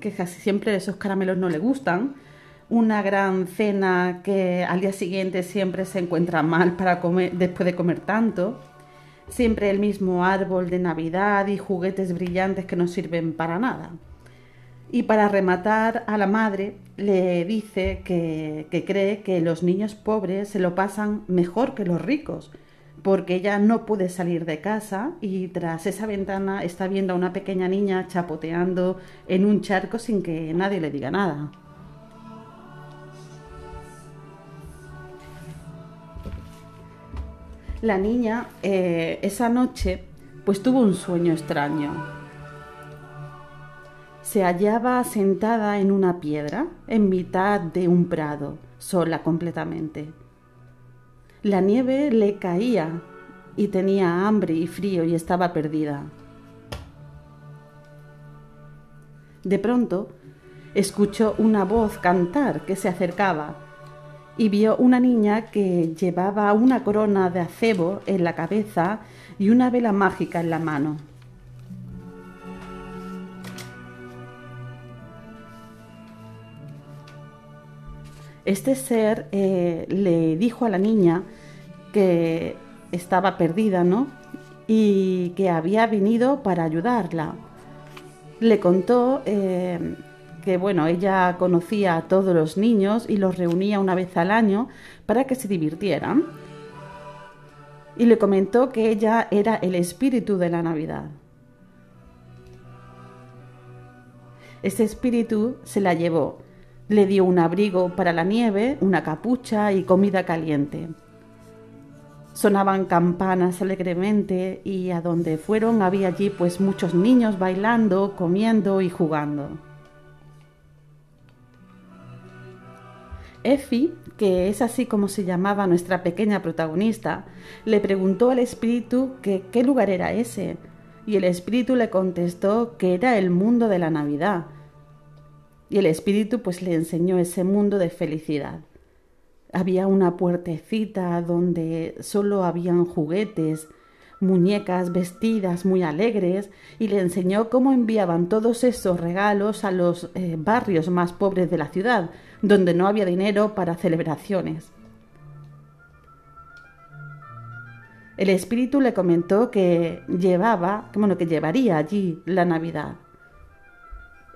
que casi siempre esos caramelos no le gustan, una gran cena que al día siguiente siempre se encuentra mal para comer, después de comer tanto, siempre el mismo árbol de Navidad y juguetes brillantes que no sirven para nada. Y para rematar a la madre le dice que, que cree que los niños pobres se lo pasan mejor que los ricos, porque ella no puede salir de casa y tras esa ventana está viendo a una pequeña niña chapoteando en un charco sin que nadie le diga nada. La niña eh, esa noche pues tuvo un sueño extraño. Se hallaba sentada en una piedra en mitad de un prado, sola completamente. La nieve le caía y tenía hambre y frío y estaba perdida. De pronto escuchó una voz cantar que se acercaba y vio una niña que llevaba una corona de acebo en la cabeza y una vela mágica en la mano. Este ser eh, le dijo a la niña que estaba perdida, ¿no? Y que había venido para ayudarla. Le contó eh, que, bueno, ella conocía a todos los niños y los reunía una vez al año para que se divirtieran. Y le comentó que ella era el espíritu de la Navidad. Ese espíritu se la llevó le dio un abrigo para la nieve, una capucha y comida caliente. Sonaban campanas alegremente y a donde fueron había allí pues muchos niños bailando, comiendo y jugando. Effie, que es así como se llamaba nuestra pequeña protagonista, le preguntó al espíritu que qué lugar era ese, y el espíritu le contestó que era el mundo de la Navidad, y el espíritu pues le enseñó ese mundo de felicidad. Había una puertecita donde solo habían juguetes, muñecas vestidas muy alegres y le enseñó cómo enviaban todos esos regalos a los eh, barrios más pobres de la ciudad, donde no había dinero para celebraciones. El espíritu le comentó que llevaba, bueno, que llevaría allí la Navidad.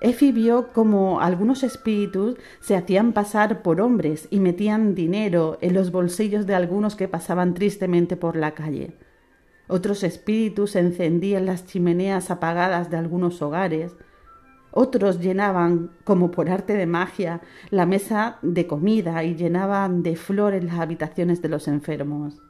Effie vio como algunos espíritus se hacían pasar por hombres y metían dinero en los bolsillos de algunos que pasaban tristemente por la calle. Otros espíritus encendían las chimeneas apagadas de algunos hogares. Otros llenaban, como por arte de magia, la mesa de comida y llenaban de flores las habitaciones de los enfermos.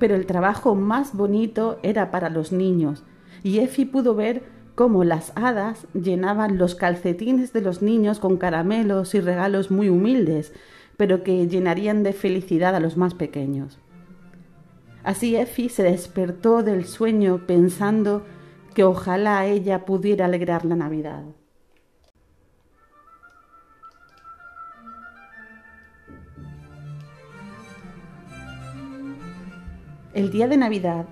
Pero el trabajo más bonito era para los niños, y Effie pudo ver cómo las hadas llenaban los calcetines de los niños con caramelos y regalos muy humildes, pero que llenarían de felicidad a los más pequeños. Así Effie se despertó del sueño pensando que ojalá ella pudiera alegrar la Navidad. El día de Navidad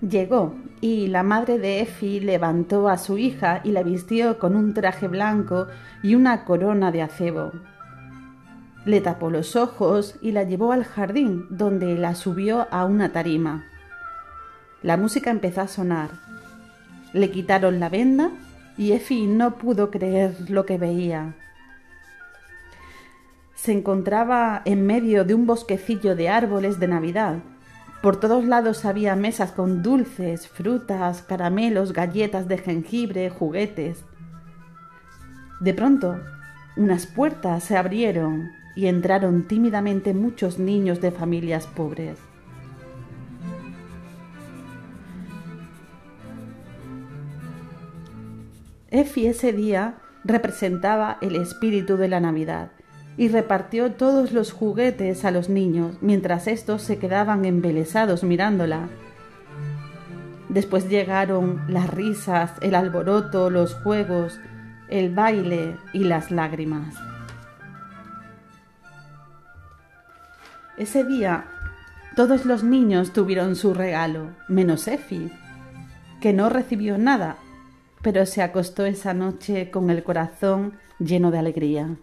llegó y la madre de Effie levantó a su hija y la vistió con un traje blanco y una corona de acebo. Le tapó los ojos y la llevó al jardín, donde la subió a una tarima. La música empezó a sonar. Le quitaron la venda y Effie no pudo creer lo que veía. Se encontraba en medio de un bosquecillo de árboles de Navidad, por todos lados había mesas con dulces, frutas, caramelos, galletas de jengibre, juguetes. De pronto, unas puertas se abrieron y entraron tímidamente muchos niños de familias pobres. Effie ese día representaba el espíritu de la Navidad y repartió todos los juguetes a los niños, mientras estos se quedaban embelesados mirándola. Después llegaron las risas, el alboroto, los juegos, el baile y las lágrimas. Ese día todos los niños tuvieron su regalo, menos Effie, que no recibió nada, pero se acostó esa noche con el corazón lleno de alegría.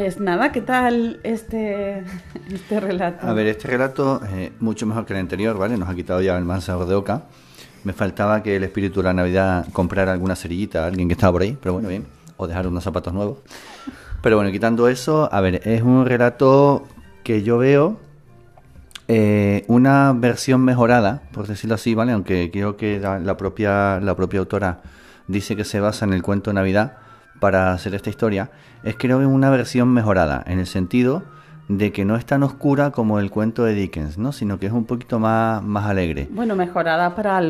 Pues nada, ¿qué tal este, este relato? A ver, este relato es mucho mejor que el anterior, ¿vale? Nos ha quitado ya el mansador de Oca. Me faltaba que el espíritu de la Navidad comprara alguna cerillita a alguien que estaba por ahí, pero bueno, bien. O dejar unos zapatos nuevos. Pero bueno, quitando eso, a ver, es un relato que yo veo eh, una versión mejorada, por decirlo así, ¿vale? Aunque creo que la, propia, la propia autora dice que se basa en el cuento de Navidad para hacer esta historia, es creo que una versión mejorada, en el sentido de que no es tan oscura como el cuento de Dickens, ¿no? Sino que es un poquito más, más alegre. Bueno, mejorada para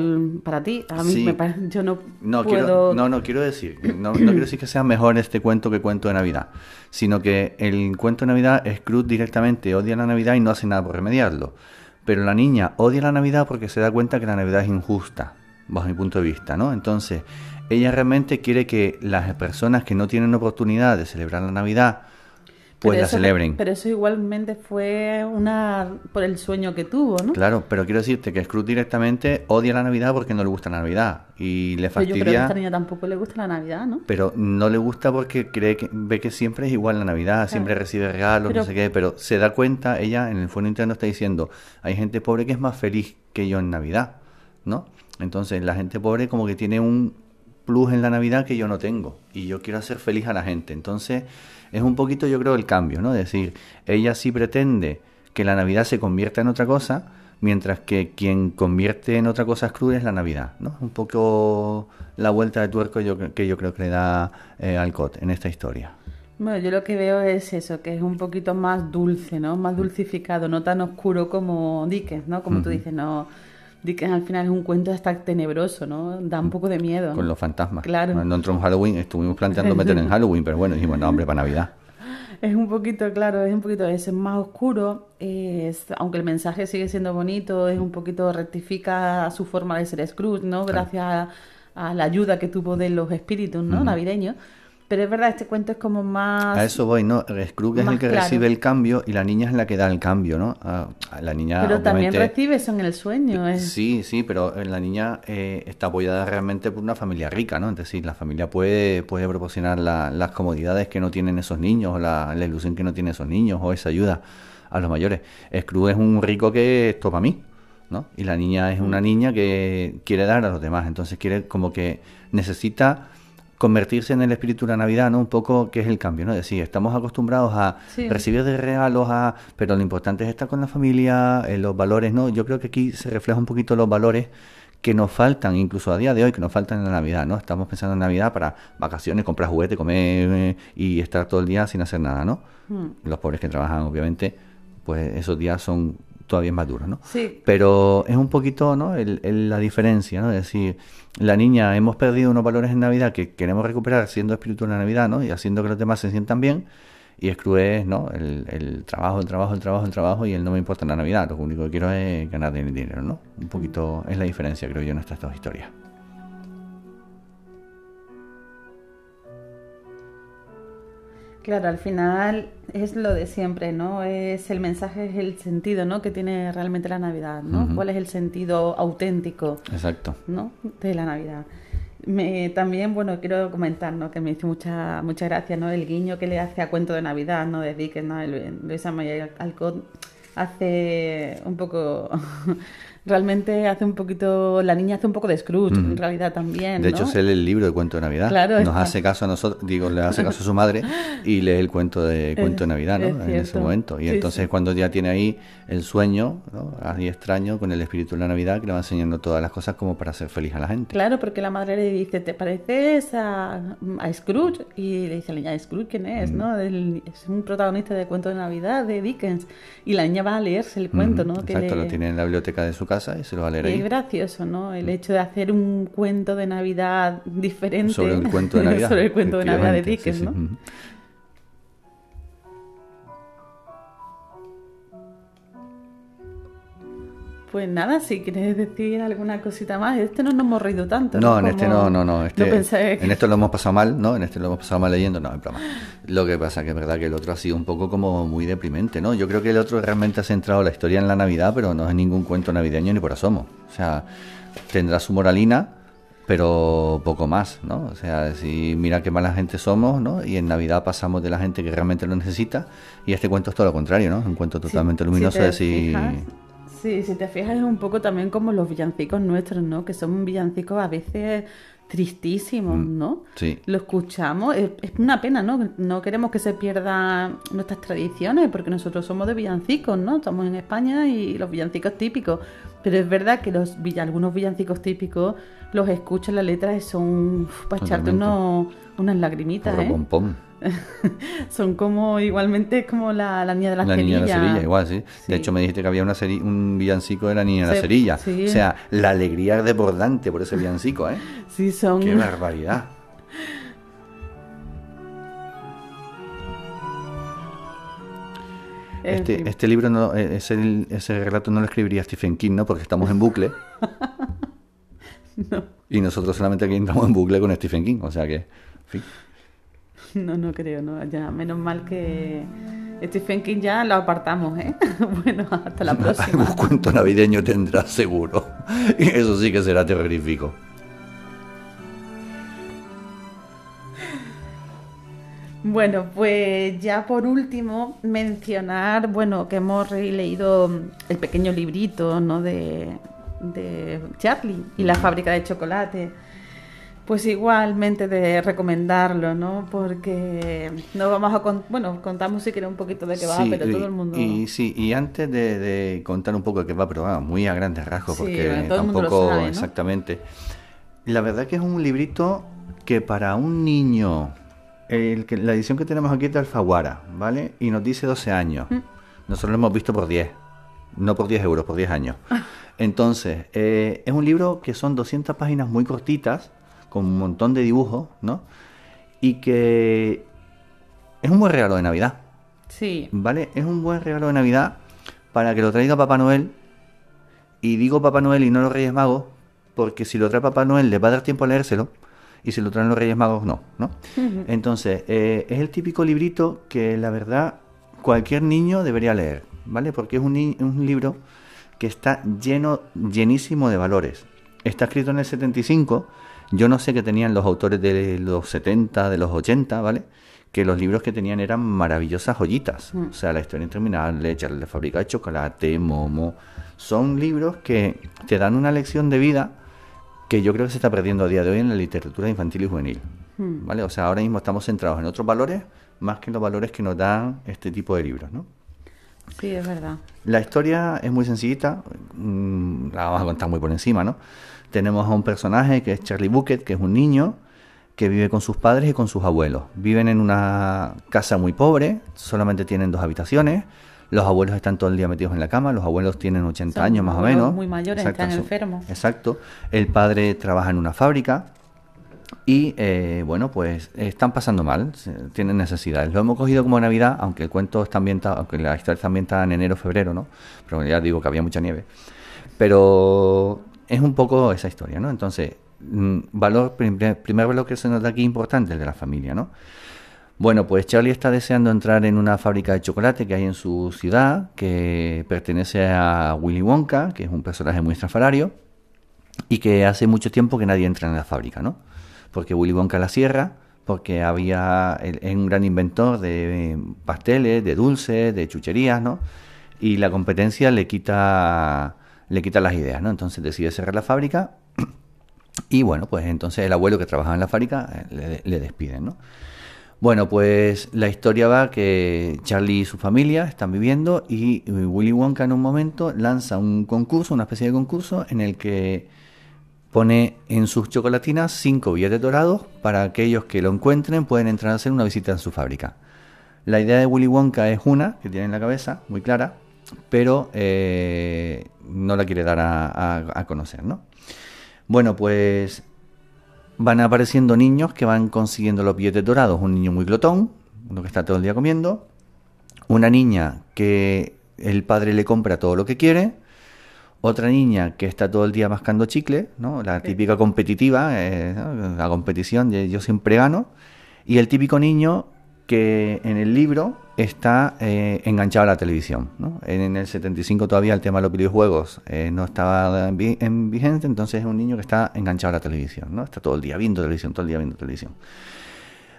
para ti. A mí me parece, yo no, no Quiero, no, no quiero decir, no, no, quiero decir que sea mejor este cuento que cuento de Navidad, sino que el cuento de Navidad, Scrooge directamente odia la Navidad y no hace nada por remediarlo. Pero la niña odia la Navidad porque se da cuenta que la Navidad es injusta, bajo mi punto de vista, ¿no? Entonces, ella realmente quiere que las personas que no tienen oportunidad de celebrar la Navidad, pues la celebren. Pero eso igualmente fue una por el sueño que tuvo, ¿no? Claro, pero quiero decirte que Scrooge directamente odia la Navidad porque no le gusta la Navidad y le fastidia. Pero yo creo que a esta niña tampoco le gusta la Navidad, ¿no? Pero no le gusta porque cree que ve que siempre es igual la Navidad, siempre recibe regalos, no sé qué, pero se da cuenta, ella en el fondo interno está diciendo, hay gente pobre que es más feliz que yo en Navidad, ¿no? Entonces la gente pobre como que tiene un plus en la Navidad que yo no tengo y yo quiero hacer feliz a la gente. Entonces es un poquito yo creo el cambio, ¿no? Es decir, ella sí pretende que la Navidad se convierta en otra cosa, mientras que quien convierte en otra cosa Scrooge es la Navidad, ¿no? Un poco la vuelta de tuerco yo, que yo creo que le da eh, Alcott en esta historia. Bueno, yo lo que veo es eso, que es un poquito más dulce, ¿no? Más dulcificado, no tan oscuro como Dickens, ¿no? Como tú dices, no Dickens al final es un cuento hasta tenebroso, ¿no? Da un poco de miedo. Con los fantasmas. Claro. Cuando entró en Halloween, estuvimos planteando meter en Halloween, pero bueno, dijimos, no, hombre, para Navidad. Es un poquito, claro, es un poquito, es más oscuro, es, aunque el mensaje sigue siendo bonito, es un poquito, rectifica su forma de ser Scrooge, ¿no? Gracias a, la ayuda que tuvo de los espíritus, ¿no? Navideños. Pero es verdad, este cuento es como más... A eso voy, ¿no? Scrooge es el que recibe el cambio y la niña es la que da el cambio, ¿no? la niña, pero también recibe eso en el sueño. ¿eh? Sí, sí, pero la niña eh, está apoyada realmente por una familia rica, ¿no? Es decir, la familia puede, puede proporcionar las comodidades que no tienen esos niños, o la, ilusión que no tienen esos niños, o esa ayuda a los mayores. Scrooge es un rico que esto para mí, ¿no? Y la niña es una mm. niña que quiere dar a los demás, entonces quiere como que necesita convertirse en el espíritu de la Navidad, ¿no? Un poco que es el cambio, ¿no? Es decir, estamos acostumbrados a recibir de regalos, a, pero lo importante es estar con la familia, eh, los valores, ¿no? Yo creo que aquí se refleja un poquito los valores que nos faltan, incluso a día de hoy, que nos faltan en la Navidad, ¿no? Estamos pensando en Navidad para vacaciones, comprar juguetes, comer eh, y estar todo el día sin hacer nada, ¿no? Hmm. Los pobres que trabajan, obviamente, pues esos días son todavía más duros, ¿no? Sí. Pero es un poquito, ¿no? la diferencia, ¿no? Es decir, la niña, hemos perdido unos valores en Navidad que queremos recuperar siendo espíritu en la Navidad, ¿no? Y haciendo que los demás se sientan bien. Y es cruel, ¿no? El, trabajo, el trabajo, el trabajo, el trabajo y él no me importa la Navidad. Lo único que quiero es ganar dinero, ¿no? Un poquito es la diferencia, creo yo, en estas dos historias. Claro, al final es lo de siempre, ¿no? Es el mensaje, es el sentido, ¿no? Que tiene realmente la Navidad, ¿no? ¿Cuál es el sentido auténtico? Exacto. ¿No? De la Navidad. Me, también, bueno, quiero comentar, ¿no? Que me hizo mucha, mucha gracia, ¿no? El guiño que le hace a Cuento de Navidad, ¿no? De Dickens, ¿no? Luisa Mayer Alcott hace un poco realmente hace un poquito, la niña hace un poco de Scrooge, en realidad también. De hecho, se lee el libro de cuento de Navidad. Claro, Nos hace caso a nosotros, digo, le hace caso a su madre y lee el cuento de cuento de Navidad, ¿no? En ese momento. Y entonces cuando ya tiene ahí el sueño, ¿no? Así extraño, con el espíritu de la Navidad, que le va enseñando todas las cosas como para hacer feliz a la gente. Claro, porque la madre le dice, ¿te pareces a, Scrooge? Y le dice la niña, ¿Scrooge quién es? ¿no? es un protagonista de cuento de Navidad de Dickens. Y la niña va a leerse el cuento, ¿no? Exacto, lo tiene en la biblioteca de su casa y se lo va a leer es gracioso, ¿no? El hecho de hacer un cuento de Navidad diferente. Sobre el cuento de Navidad. sobre el cuento de Navidad de Dickens, ¿no? Pues nada, si quieres decir alguna cosita más, este no nos hemos reído tanto. No, en este no, no, no. Este, En esto lo hemos pasado mal, ¿no? En este lo hemos pasado mal leyendo, no, en plan Lo que pasa que es verdad que el otro ha sido un poco como muy deprimente, ¿no? Yo creo que el otro realmente ha centrado la historia en la Navidad, pero no es ningún cuento navideño ni por asomo. O sea, tendrá su moralina, pero poco más, ¿no? O sea, si mira qué mala gente somos, ¿no? Y en Navidad pasamos de la gente que realmente lo necesita, y este cuento es todo lo contrario, ¿no? Un cuento totalmente luminoso de si... Sí, si te fijas es un poco también como los villancicos nuestros, ¿no? Que son villancicos a veces tristísimos, mm, ¿no? Sí. Lo escuchamos, es, una pena, ¿no? No queremos que se pierdan nuestras tradiciones, porque nosotros somos de villancicos, ¿no? Estamos en España y los villancicos típicos. Pero es verdad que los algunos villancicos típicos los escuchas la letra y son para echarte unos, unas lagrimitas, ¿eh? son como igualmente como la, la niña de la, la niña de la cerilla, igual, sí. De hecho, me dijiste que había una un villancico de la niña de la cerilla. O sea, la alegría desbordante por ese villancico, ¿eh? Sí, son. Qué barbaridad. Este, este libro, no, eh, ese, ese relato no lo escribiría Stephen King, ¿no? Porque estamos en bucle. no. Y nosotros solamente aquí entramos en bucle con Stephen King, o sea que, en fin. No, no creo, no. Ya, menos mal que Stephen King ya lo apartamos, ¿eh? bueno, hasta la próxima. Un cuento navideño tendrá seguro. Y eso sí que será terrorífico. Bueno, pues ya por último mencionar, bueno, que hemos leído el pequeño librito, ¿no? De, de Charlie y la fábrica de chocolate pues igualmente de recomendarlo, ¿no? Porque no vamos a bueno, contamos si quieres un poquito de qué va, pero todo el mundo y sí, y antes de, contar un poco de qué va, pero va muy a grandes rasgos porque tampoco exactamente. La verdad que es un librito que para un niño el, que, la edición que tenemos aquí es de Alfaguara, ¿vale? Y nos dice 12 años. Mm. Nosotros lo hemos visto por 10. No por 10 euros, por 10 años. Entonces, eh, es un libro que son 200 páginas muy cortitas, con un montón de dibujos, ¿no? Y que es un buen regalo de Navidad. Sí. ¿Vale? Es un buen regalo de Navidad para que lo traiga Papá Noel. Y digo Papá Noel y no los Reyes Magos, porque si lo trae Papá Noel les va a dar tiempo a leérselo. Y si lo traen los Reyes Magos, no, ¿no? Entonces, eh, es el típico librito que la verdad cualquier niño debería leer, ¿vale? Porque es un, un libro que está lleno, llenísimo de valores. Está escrito en el 75 yo no sé qué tenían los autores de los 70, de los 80, ¿vale? Que los libros que tenían eran maravillosas joyitas. Mm. O sea, La historia interminable, Charles de fábrica de chocolate, Momo. Son libros que te dan una lección de vida que yo creo que se está perdiendo a día de hoy en la literatura infantil y juvenil. Mm. ¿Vale? O sea, ahora mismo estamos centrados en otros valores más que en los valores que nos dan este tipo de libros, ¿no? Sí, es verdad. La historia es muy sencillita, mm, la vamos a contar muy por encima, ¿no? Tenemos a un personaje que es Charlie Bucket, que es un niño que vive con sus padres y con sus abuelos. Viven en una casa muy pobre, solamente tienen dos habitaciones. Los abuelos están todo el día metidos en la cama, los abuelos tienen 80 años más o menos. Muy mayores, están enfermos. Exacto. El padre trabaja en una fábrica y, eh, bueno, pues están pasando mal, tienen necesidades. Lo hemos cogido como Navidad, aunque el cuento está ambientado, aunque la historia está ambientada en enero, febrero, ¿no? Pero ya digo que había mucha nieve. Pero es un poco esa historia, ¿no? Entonces, mm, valor, primer, valor que se nos da aquí importante, el de la familia, ¿no? Bueno, pues Charlie está deseando entrar en una fábrica de chocolate que hay en su ciudad, que pertenece a Willy Wonka, que es un personaje muy estrafalario, y que hace mucho tiempo que nadie entra en la fábrica, ¿no? Porque Willy Wonka la cierra, porque había es un gran inventor de pasteles, de dulces, de chucherías, ¿no? Y la competencia le quita le quita las ideas, ¿no? Entonces decide cerrar la fábrica y bueno, pues entonces el abuelo que trabajaba en la fábrica eh, le, le despiden, ¿no? Bueno, pues la historia va que Charlie y su familia están viviendo y Willy Wonka en un momento lanza un concurso, una especie de concurso en el que pone en sus chocolatinas cinco billetes dorados para aquellos que lo encuentren pueden entrar a hacer una visita en su fábrica. La idea de Willy Wonka es una que tiene en la cabeza, muy clara, pero eh, no la quiere dar a, a conocer, ¿no? Bueno, pues van apareciendo niños que van consiguiendo los billetes dorados. Un niño muy glotón, uno que está todo el día comiendo. Una niña que el padre le compra todo lo que quiere. Otra niña que está todo el día mascando chicle, ¿no? La típica competitiva, eh, la competición de yo siempre gano. Y el típico niño que en el libro está eh, enganchado a la televisión. ¿no? En, el 75 todavía el tema de los videojuegos eh, no estaba en, en, vigente, entonces es un niño que está enganchado a la televisión, ¿no? está todo el día viendo televisión, todo el día viendo televisión.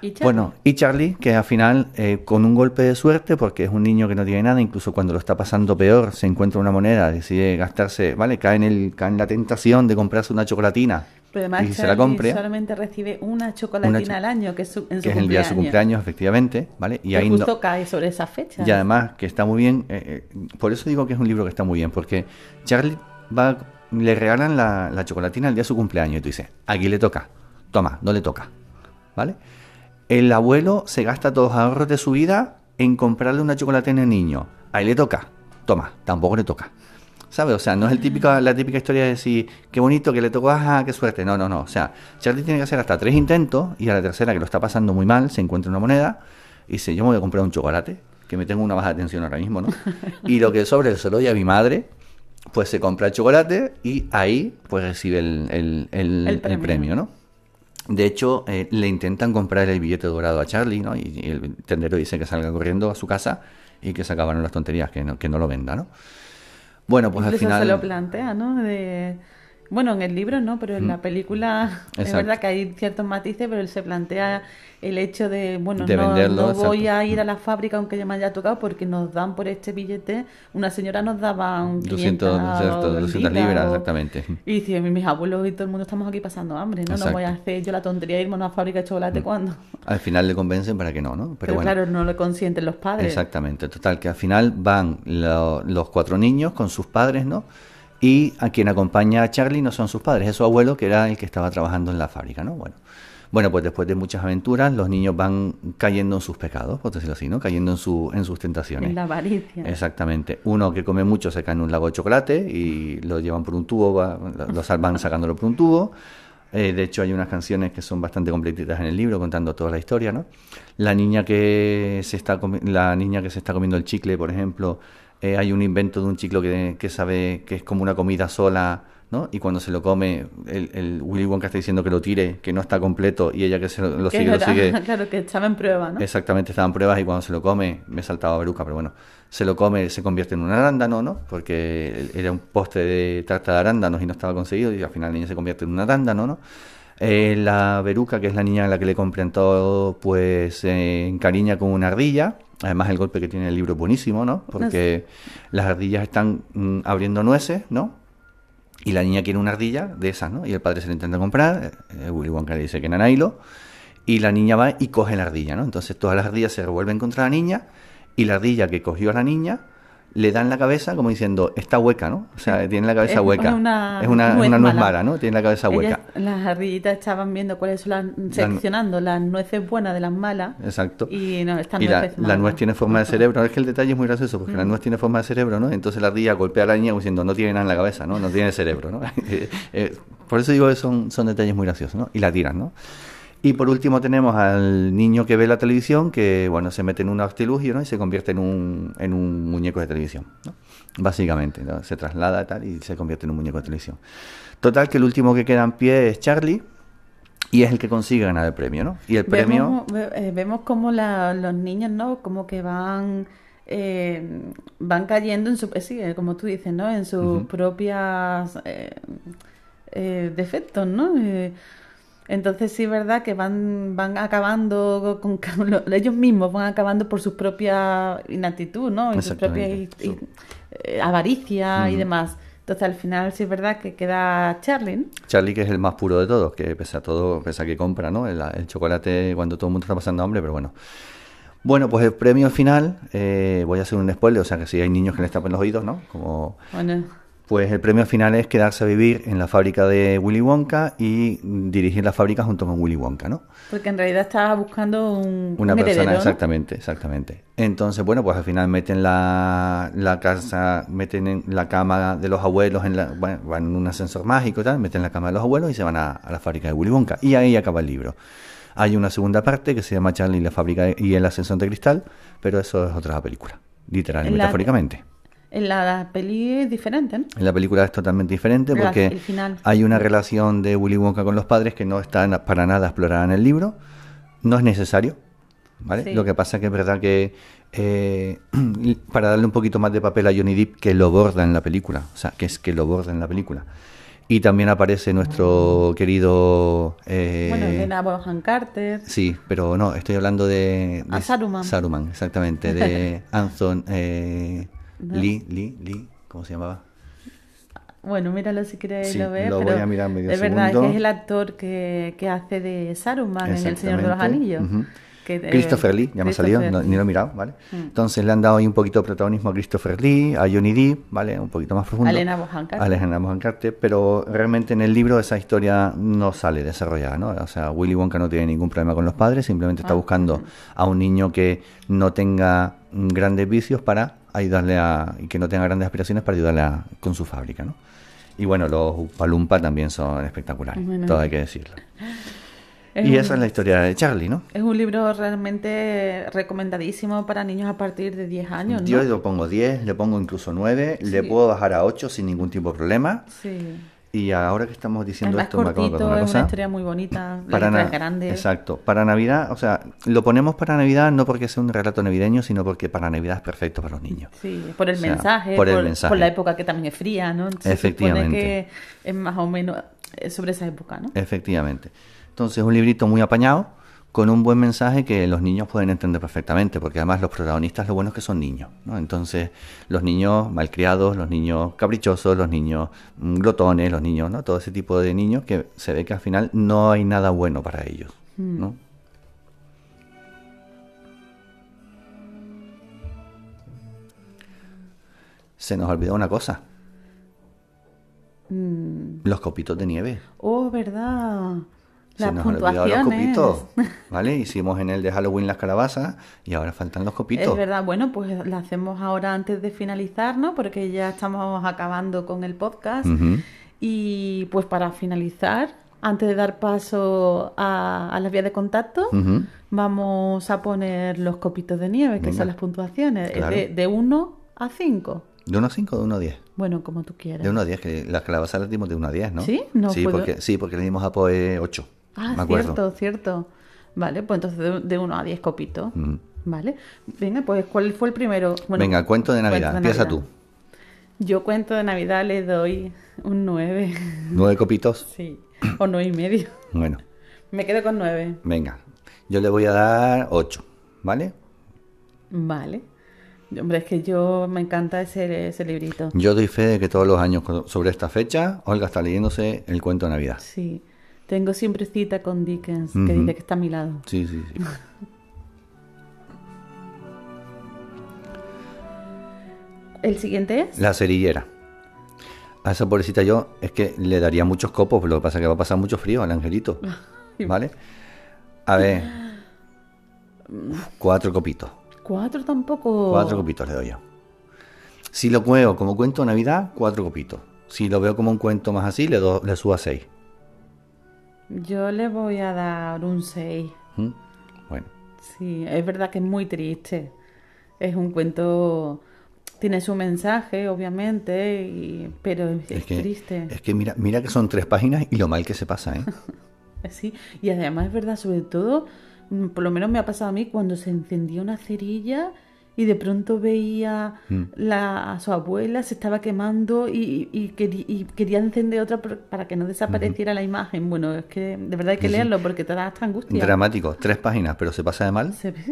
¿Y bueno, y Charlie, que al final, eh, con un golpe de suerte, porque es un niño que no tiene nada, incluso cuando lo está pasando peor, se encuentra una moneda, decide gastarse, ¿vale? Cae en, el, cae en la tentación de comprarse una chocolatina pero además y se la compre, solamente recibe una chocolatina al año, que es, su, en que es el día de su cumpleaños, efectivamente, ¿vale? Y ahí justo cae sobre esa fecha. Y además que está muy bien, eh, eh, por eso digo que es un libro que está muy bien, porque Charlie va, le regalan la, la, chocolatina el día de su cumpleaños y tú dices, aquí le toca, toma, no le toca, ¿vale? El abuelo se gasta todos los ahorros de su vida en comprarle una chocolatina al niño, ahí le toca, toma, tampoco le toca. ¿Sabes? O sea, no es el típico, la típica historia de decir, qué bonito que le tocó, ajá, qué suerte. No, no, no. O sea, Charlie tiene que hacer hasta tres intentos y a la tercera, que lo está pasando muy mal, se encuentra una moneda y dice, yo me voy a comprar un chocolate, que me tengo una baja tensión ahora mismo, ¿no? y lo que sobre se lo doy a mi madre, pues se compra el chocolate y ahí pues recibe el, el, premio. ¿no? De hecho, eh, le intentan comprar el billete dorado a Charlie, ¿no? Y, el tendero dice que salga corriendo a su casa y que se acabaron las tonterías, que no, que no lo venda, ¿no? Bueno, pues al final... se lo plantea, ¿no? De... Bueno, en el libro no, pero en la película es verdad que hay ciertos matices, pero él se plantea el hecho de, bueno, no, voy a ir a la fábrica aunque ya me haya tocado porque nos dan por este billete, una señora nos daba un 200, 200 libras, exactamente. Y dice, mis abuelos y todo el mundo estamos aquí pasando hambre, ¿no? No voy a hacer yo la tontería de irme a una fábrica de chocolate mm. cuando. Al final le convencen para que no, ¿no? Pero, claro, no lo consienten los padres. Exactamente, total, que al final van los cuatro niños con sus padres, ¿no? Y a quien acompaña a Charlie no son sus padres, es su abuelo que era el que estaba trabajando en la fábrica, ¿no? Bueno. Bueno, pues después de muchas aventuras, los niños van cayendo en sus pecados, por decirlo así, ¿no? Cayendo en, su, en sus tentaciones. En la avaricia. Exactamente. Uno que come mucho se cae en un lago de chocolate y lo llevan por un tubo, lo salvan sacándolo por un tubo. Eh, de hecho, hay unas canciones que son bastante completitas en el libro, contando toda la historia, ¿no? La niña que se está, la niña que se está comiendo el chicle, por ejemplo, eh, hay un invento de un chicle que, que sabe que es como una comida sola ¿no? Y cuando se lo come, el, el, Willy Wonka está diciendo que lo tire, que no está completo, y ella que se lo, sigue, lo sigue. Claro, que estaba en prueba, ¿no? Exactamente, estaba en pruebas y cuando se lo come, me saltaba Beruca, pero bueno, se lo come, se convierte en un arándano, ¿no? Porque era un postre de tarta de arándanos y no estaba conseguido, y al final la niña se convierte en un arándano, ¿no? Eh, la Beruca, que es la niña a la que le compran todo, pues se encariña con una ardilla. Además, el golpe que tiene el libro es buenísimo, ¿no? Porque las ardillas están mm, abriendo nueces, ¿no? Y la niña quiere una ardilla de esas, ¿no? Y el padre se la intenta comprar, eh, Willy Wonka le dice que Nanailo, y la niña va y coge la ardilla, ¿no? Entonces todas las ardillas se revuelven contra la niña, y la ardilla que cogió a la niña le dan la cabeza como diciendo, está hueca, ¿no? O sea, tiene la cabeza hueca. es una, nuez, mala. ¿no? Tiene la cabeza hueca. las ardillitas estaban viendo cuáles son las, seccionando las nueces buenas de las malas. Exacto. Y no, están y la, la, nuez tiene forma de cerebro. Es que el detalle es muy gracioso, porque la mm. nuez tiene forma de cerebro, ¿no? Entonces la ardilla golpea a la niña diciendo, no tiene nada en la cabeza, ¿no? No tiene cerebro, ¿no? Eh, eh, por eso digo que son, son detalles muy graciosos, ¿no? Y la tiran, ¿no? Y por último tenemos al niño que ve la televisión, que bueno, se mete en un artilugio ¿no? y se convierte en un, en un muñeco de televisión. ¿no? Básicamente, se traslada tal y se convierte en un muñeco de televisión. Total, que el último que queda en pie es Charlie. y es el que consigue ganar el premio, ¿no? Y el premio... Vemos, eh, vemos como la- los niños, ¿no? Como que van... eh, van cayendo en su... eh, sí, eh, como tú dices, ¿no? En sus propias eh, eh, defectos, ¿no? Entonces sí es verdad que van, van acabando con, con lo- ellos mismos van acabando por su propia inactitud, ¿no? Y sus propias y- eh, avaricia y demás. Entonces al final sí es verdad que queda Charlie, ¿no? Charlie, que es el más puro de todos, que pese a todo, pese a que compra, ¿no? El, el chocolate cuando todo el mundo está pasando hambre, pero bueno. Bueno, pues el premio final, eh, voy a hacer un spoiler, o sea que si hay niños que les tapen los oídos, ¿no? Como, Bueno, pues el premio final es quedarse a vivir en la fábrica de Willy Wonka y dirigir la fábrica junto con Willy Wonka, ¿no? porque en realidad estaba buscando un, Una un persona, heredero, ¿no? exactamente, exactamente. Entonces, bueno, pues al final meten la, la casa, meten en la cama de los abuelos, en la, bueno, van en un ascensor mágico y tal, meten la cama de los abuelos y se van a, a la fábrica de Willy Wonka. Y ahí acaba el libro. Hay una segunda parte que se llama Charlie y la fábrica de- y el ascensor de cristal, pero eso es otra película, literal la- metafóricamente. En la peli es diferente, ¿no? En la película es totalmente diferente porque el final. hay una relación de Willy Wonka con los padres que no está para nada explorada en el libro. No es necesario, ¿vale? Sí. Lo que pasa que es verdad que eh, para darle un poquito más de papel a Johnny Depp que lo borda en la película, o sea, que es que lo borda en la película. Y también aparece nuestro querido... eh, Bueno, Elena Bonham Carter. Sí, pero no, estoy hablando de... de Ah, Saruman. Saruman, exactamente, de Anthony eh, No. Lee, Lee, Lee, ¿cómo se llamaba? Bueno, míralo si quieres Sí, lo ves, lo voy pero a mirar medio es verdad segundo. que es el actor que, que hace de Saruman en El Señor de los. Anillos. Que, eh, Christopher Lee, ya me ha salido, no- ni lo he mirado, ¿vale? Entonces le han dado ahí un poquito de protagonismo a Christopher Lee, a Johnny Depp, ¿vale? Un poquito más profundo. A Elena Bonham Carter. A Elena Bonham Carter, pero realmente en el libro esa historia no sale desarrollada, ¿no? O sea, Willy Wonka no tiene ningún problema con los padres, simplemente está Ah, buscando a un niño que no tenga mm, grandes vicios para ayudarle a... y que no tenga grandes aspiraciones para ayudarle a- con su fábrica, ¿no? Y bueno, los Palumpa también son espectaculares, Bueno. todo hay que decirlo. Es y un- esa es la historia de Charlie, ¿no? Es un libro realmente recomendadísimo para niños a partir de 10 años, ¿no? Yo le pongo 10, le pongo incluso 9, le Sí. puedo bajar a 8 sin ningún tipo de problema. Sí. Y ahora que estamos Es diciendo más esto, me cortito, acordar es una una cosa. historia muy bonita, Para es grande. Exacto. Para Navidad, o sea, lo ponemos para Navidad no porque sea un relato navideño, sino porque para Navidad es perfecto para los niños. Sí, por el O sea, mensaje, por por, el mensaje. por la época que también es fría, ¿no? Se Efectivamente. que es más o menos sobre esa época, ¿no? Efectivamente. Entonces, un librito muy apañado, con un buen mensaje que los niños pueden entender perfectamente, porque además los protagonistas lo bueno es que son niños, ¿no? Entonces, los niños malcriados, los niños caprichosos, los niños mm, glotones, los niños, ¿no? Todo ese tipo de niños que se ve que al final no hay nada bueno para ellos, ¿no? Se nos olvidó una cosa. Mm. Los copitos de nieve. Oh, verdad. Se Las nos han olvidado los puntuaciones. copitos, ¿vale? Hicimos en el de Halloween las calabazas y ahora faltan los copitos. Es verdad, bueno, pues la hacemos ahora antes de finalizar, ¿no? Porque ya estamos acabando con el podcast. Ujú. Y pues para finalizar, antes de dar paso a, a las vías de contacto, Ujú. vamos a poner los copitos de nieve, que Venga. son las puntuaciones. Es Claro. De, de 1 a 5. ¿De 1 a 5 o de 1 a 10? Bueno, como tú quieras. De 1 a 10, que las calabazas las dimos de 1 a 10, ¿no? ¿Sí? No sí, puedo- porque, sí, porque le dimos a Poe 8. Ah, me acuerdo. cierto, cierto. Vale, pues entonces de 1 a 10 copitos. Ujú. Vale. Venga, pues ¿cuál fue el primero? Bueno, Venga, cuento de Navidad. cuento de Empieza Navidad. tú. Yo cuento de Navidad le doy un 9. 9 copitos. Sí. O 9 y medio. Bueno, Me quedo con 9. venga. Yo le voy a dar 8, ¿vale? Vale. Hombre, es que yo me encanta ese, ese librito. Yo doy fe de que todos los años sobre esta fecha, Olga está leyéndose el cuento de Navidad. Sí. Tengo siempre cita con Dickens, que dice que está a mi lado. Sí, sí, sí. ¿El siguiente es? La cerillera. A esa pobrecita yo es que le daría muchos copos, pero lo que pasa es que va a pasar mucho frío al angelito. ¿Vale? A ver. Cuatro copitos. Cuatro tampoco. Cuatro copitos le doy yo. Si lo veo como cuento de Navidad, cuatro copitos. Si lo veo como un cuento más así, le, do- le subo a seis. Yo le voy a dar un 6. ¿Mm? Bueno, Sí, es verdad que es muy triste. Es un cuento. Tiene su mensaje, obviamente, y- pero es, es que, triste. es que mira, mira que son tres páginas y lo mal que se pasa, ¿eh? Sí, y además es verdad, sobre todo, mm, por lo menos me ha pasado a mí cuando se encendía una cerilla y de pronto veía Mm. la, a su abuela se estaba quemando y, y, queri- y quería encender otra para que no desapareciera la imagen. Bueno, es que de verdad hay que Sí, leerlo porque te da hasta angustia. Dramático, tres páginas, pero se pasa de mal. Se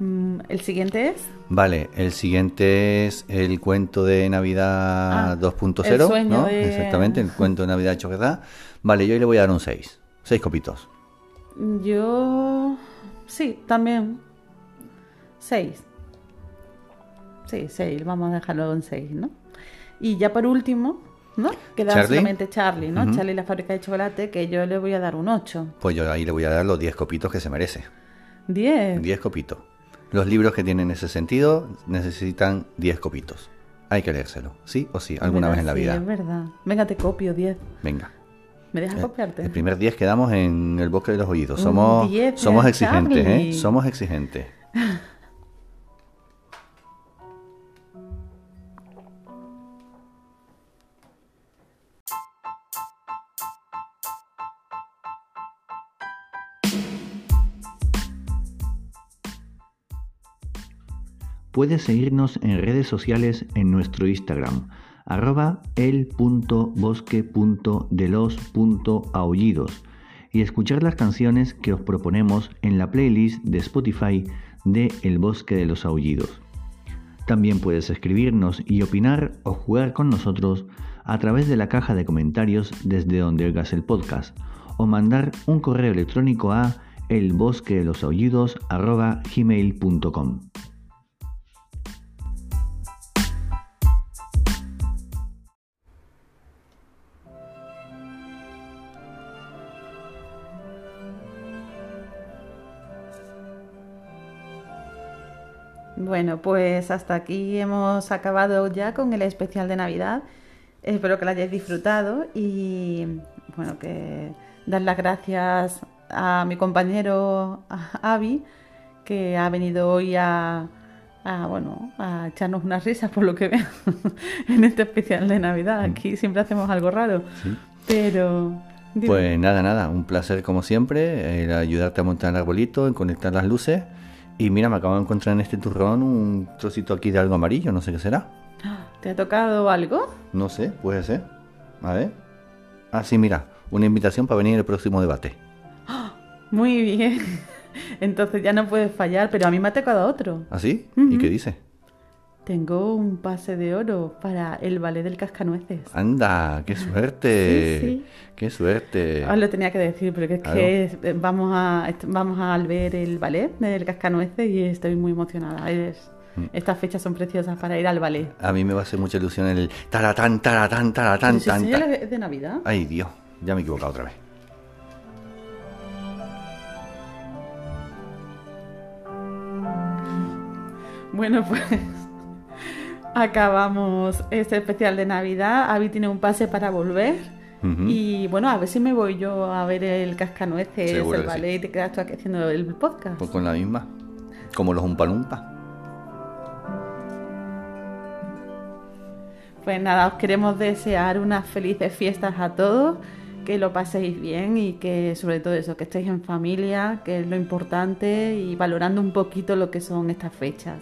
Mm, El siguiente es Vale, el siguiente es el cuento de Navidad Ah, 2.0, el sueño ¿no? de- Exactamente, el cuento de Navidad hecho que da. Vale, yo hoy le voy a dar un 6. 6 copitos. Yo sí, también seis. Sí, seis, vamos a dejarlo en seis, ¿no? Y ya por último, ¿no? Queda Charlie. solamente Charlie, ¿no? Charlie la fábrica de chocolate, que yo le voy a dar un 8. Pues yo ahí le voy a dar los 10 copitos que se merece. 10. 10 copitos. Los libros que tienen ese sentido necesitan 10 copitos. Hay que leérselo, sí o sí, alguna vez en la Sí, vida. es verdad. Venga, te copio 10. Venga. ¿Me dejas Eh, copiarte? El primer 10 quedamos en el bosque de los oídos. Somos, 10 de somos exigentes, Charlie. ¿eh? Somos exigentes. Puedes seguirnos en redes sociales en nuestro Instagram, arroba el.bosque.delos.aullidos y escuchar las canciones que os proponemos en la playlist de Spotify de El Bosque de los Aullidos. También puedes escribirnos y opinar o jugar con nosotros a través de la caja de comentarios desde donde oigas el podcast o mandar un correo electrónico a elbosquedelosaullidos.gmail.com Bueno, pues hasta aquí hemos acabado ya con el especial de Navidad. Espero que lo hayáis disfrutado y bueno, que dar las gracias a mi compañero a- Avi, que ha venido hoy a, a, bueno, a echarnos unas risas por lo que veo en este especial de Navidad. Aquí siempre hacemos algo raro, pero dime. Pues nada, nada, un placer como siempre, el ayudarte a montar el arbolito, en conectar las luces. Y mira, me acabo de encontrar en este turrón un trocito aquí de algo amarillo, no sé qué será. ¿te ha tocado algo? No sé, puede ser. A ver. Ah, sí, mira, una invitación para venir al próximo debate. Muy bien. Entonces ya no puedes fallar, pero a mí me ha tocado otro. ¿Así? ¿Y qué dice? Tengo un pase de oro para el ballet del cascanueces. Anda, qué suerte. Sí, sí. Qué suerte. Os lo tenía que decir, porque es Claro. que es- eh, vamos a vamos a ver el ballet del cascanueces y estoy muy emocionada. Es- Mm. estas fechas son preciosas para ir al ballet. A mí me va a hacer mucha ilusión el taratán, taratán, taratán, si tan, ya es de Navidad. Ay, Dios, ya me he equivocado otra vez. Bueno, pues acabamos este especial de Navidad. Avi tiene un pase para volver. Y bueno, a ver si me voy yo a ver el cascanueces, Seguro el que sí. ballet y te quedas tú aquí haciendo el podcast. Pues con la misma. Como los umpalumpa. Pues nada, os queremos desear unas felices fiestas a todos, que lo paséis bien y que sobre todo eso, que estéis en familia, que es lo importante y valorando un poquito lo que son estas fechas.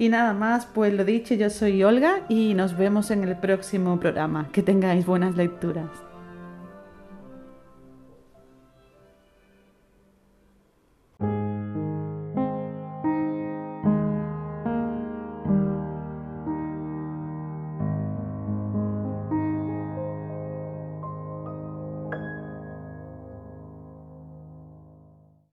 Y nada más, pues lo dicho, yo soy Olga y nos vemos en el próximo programa. Que tengáis buenas lecturas.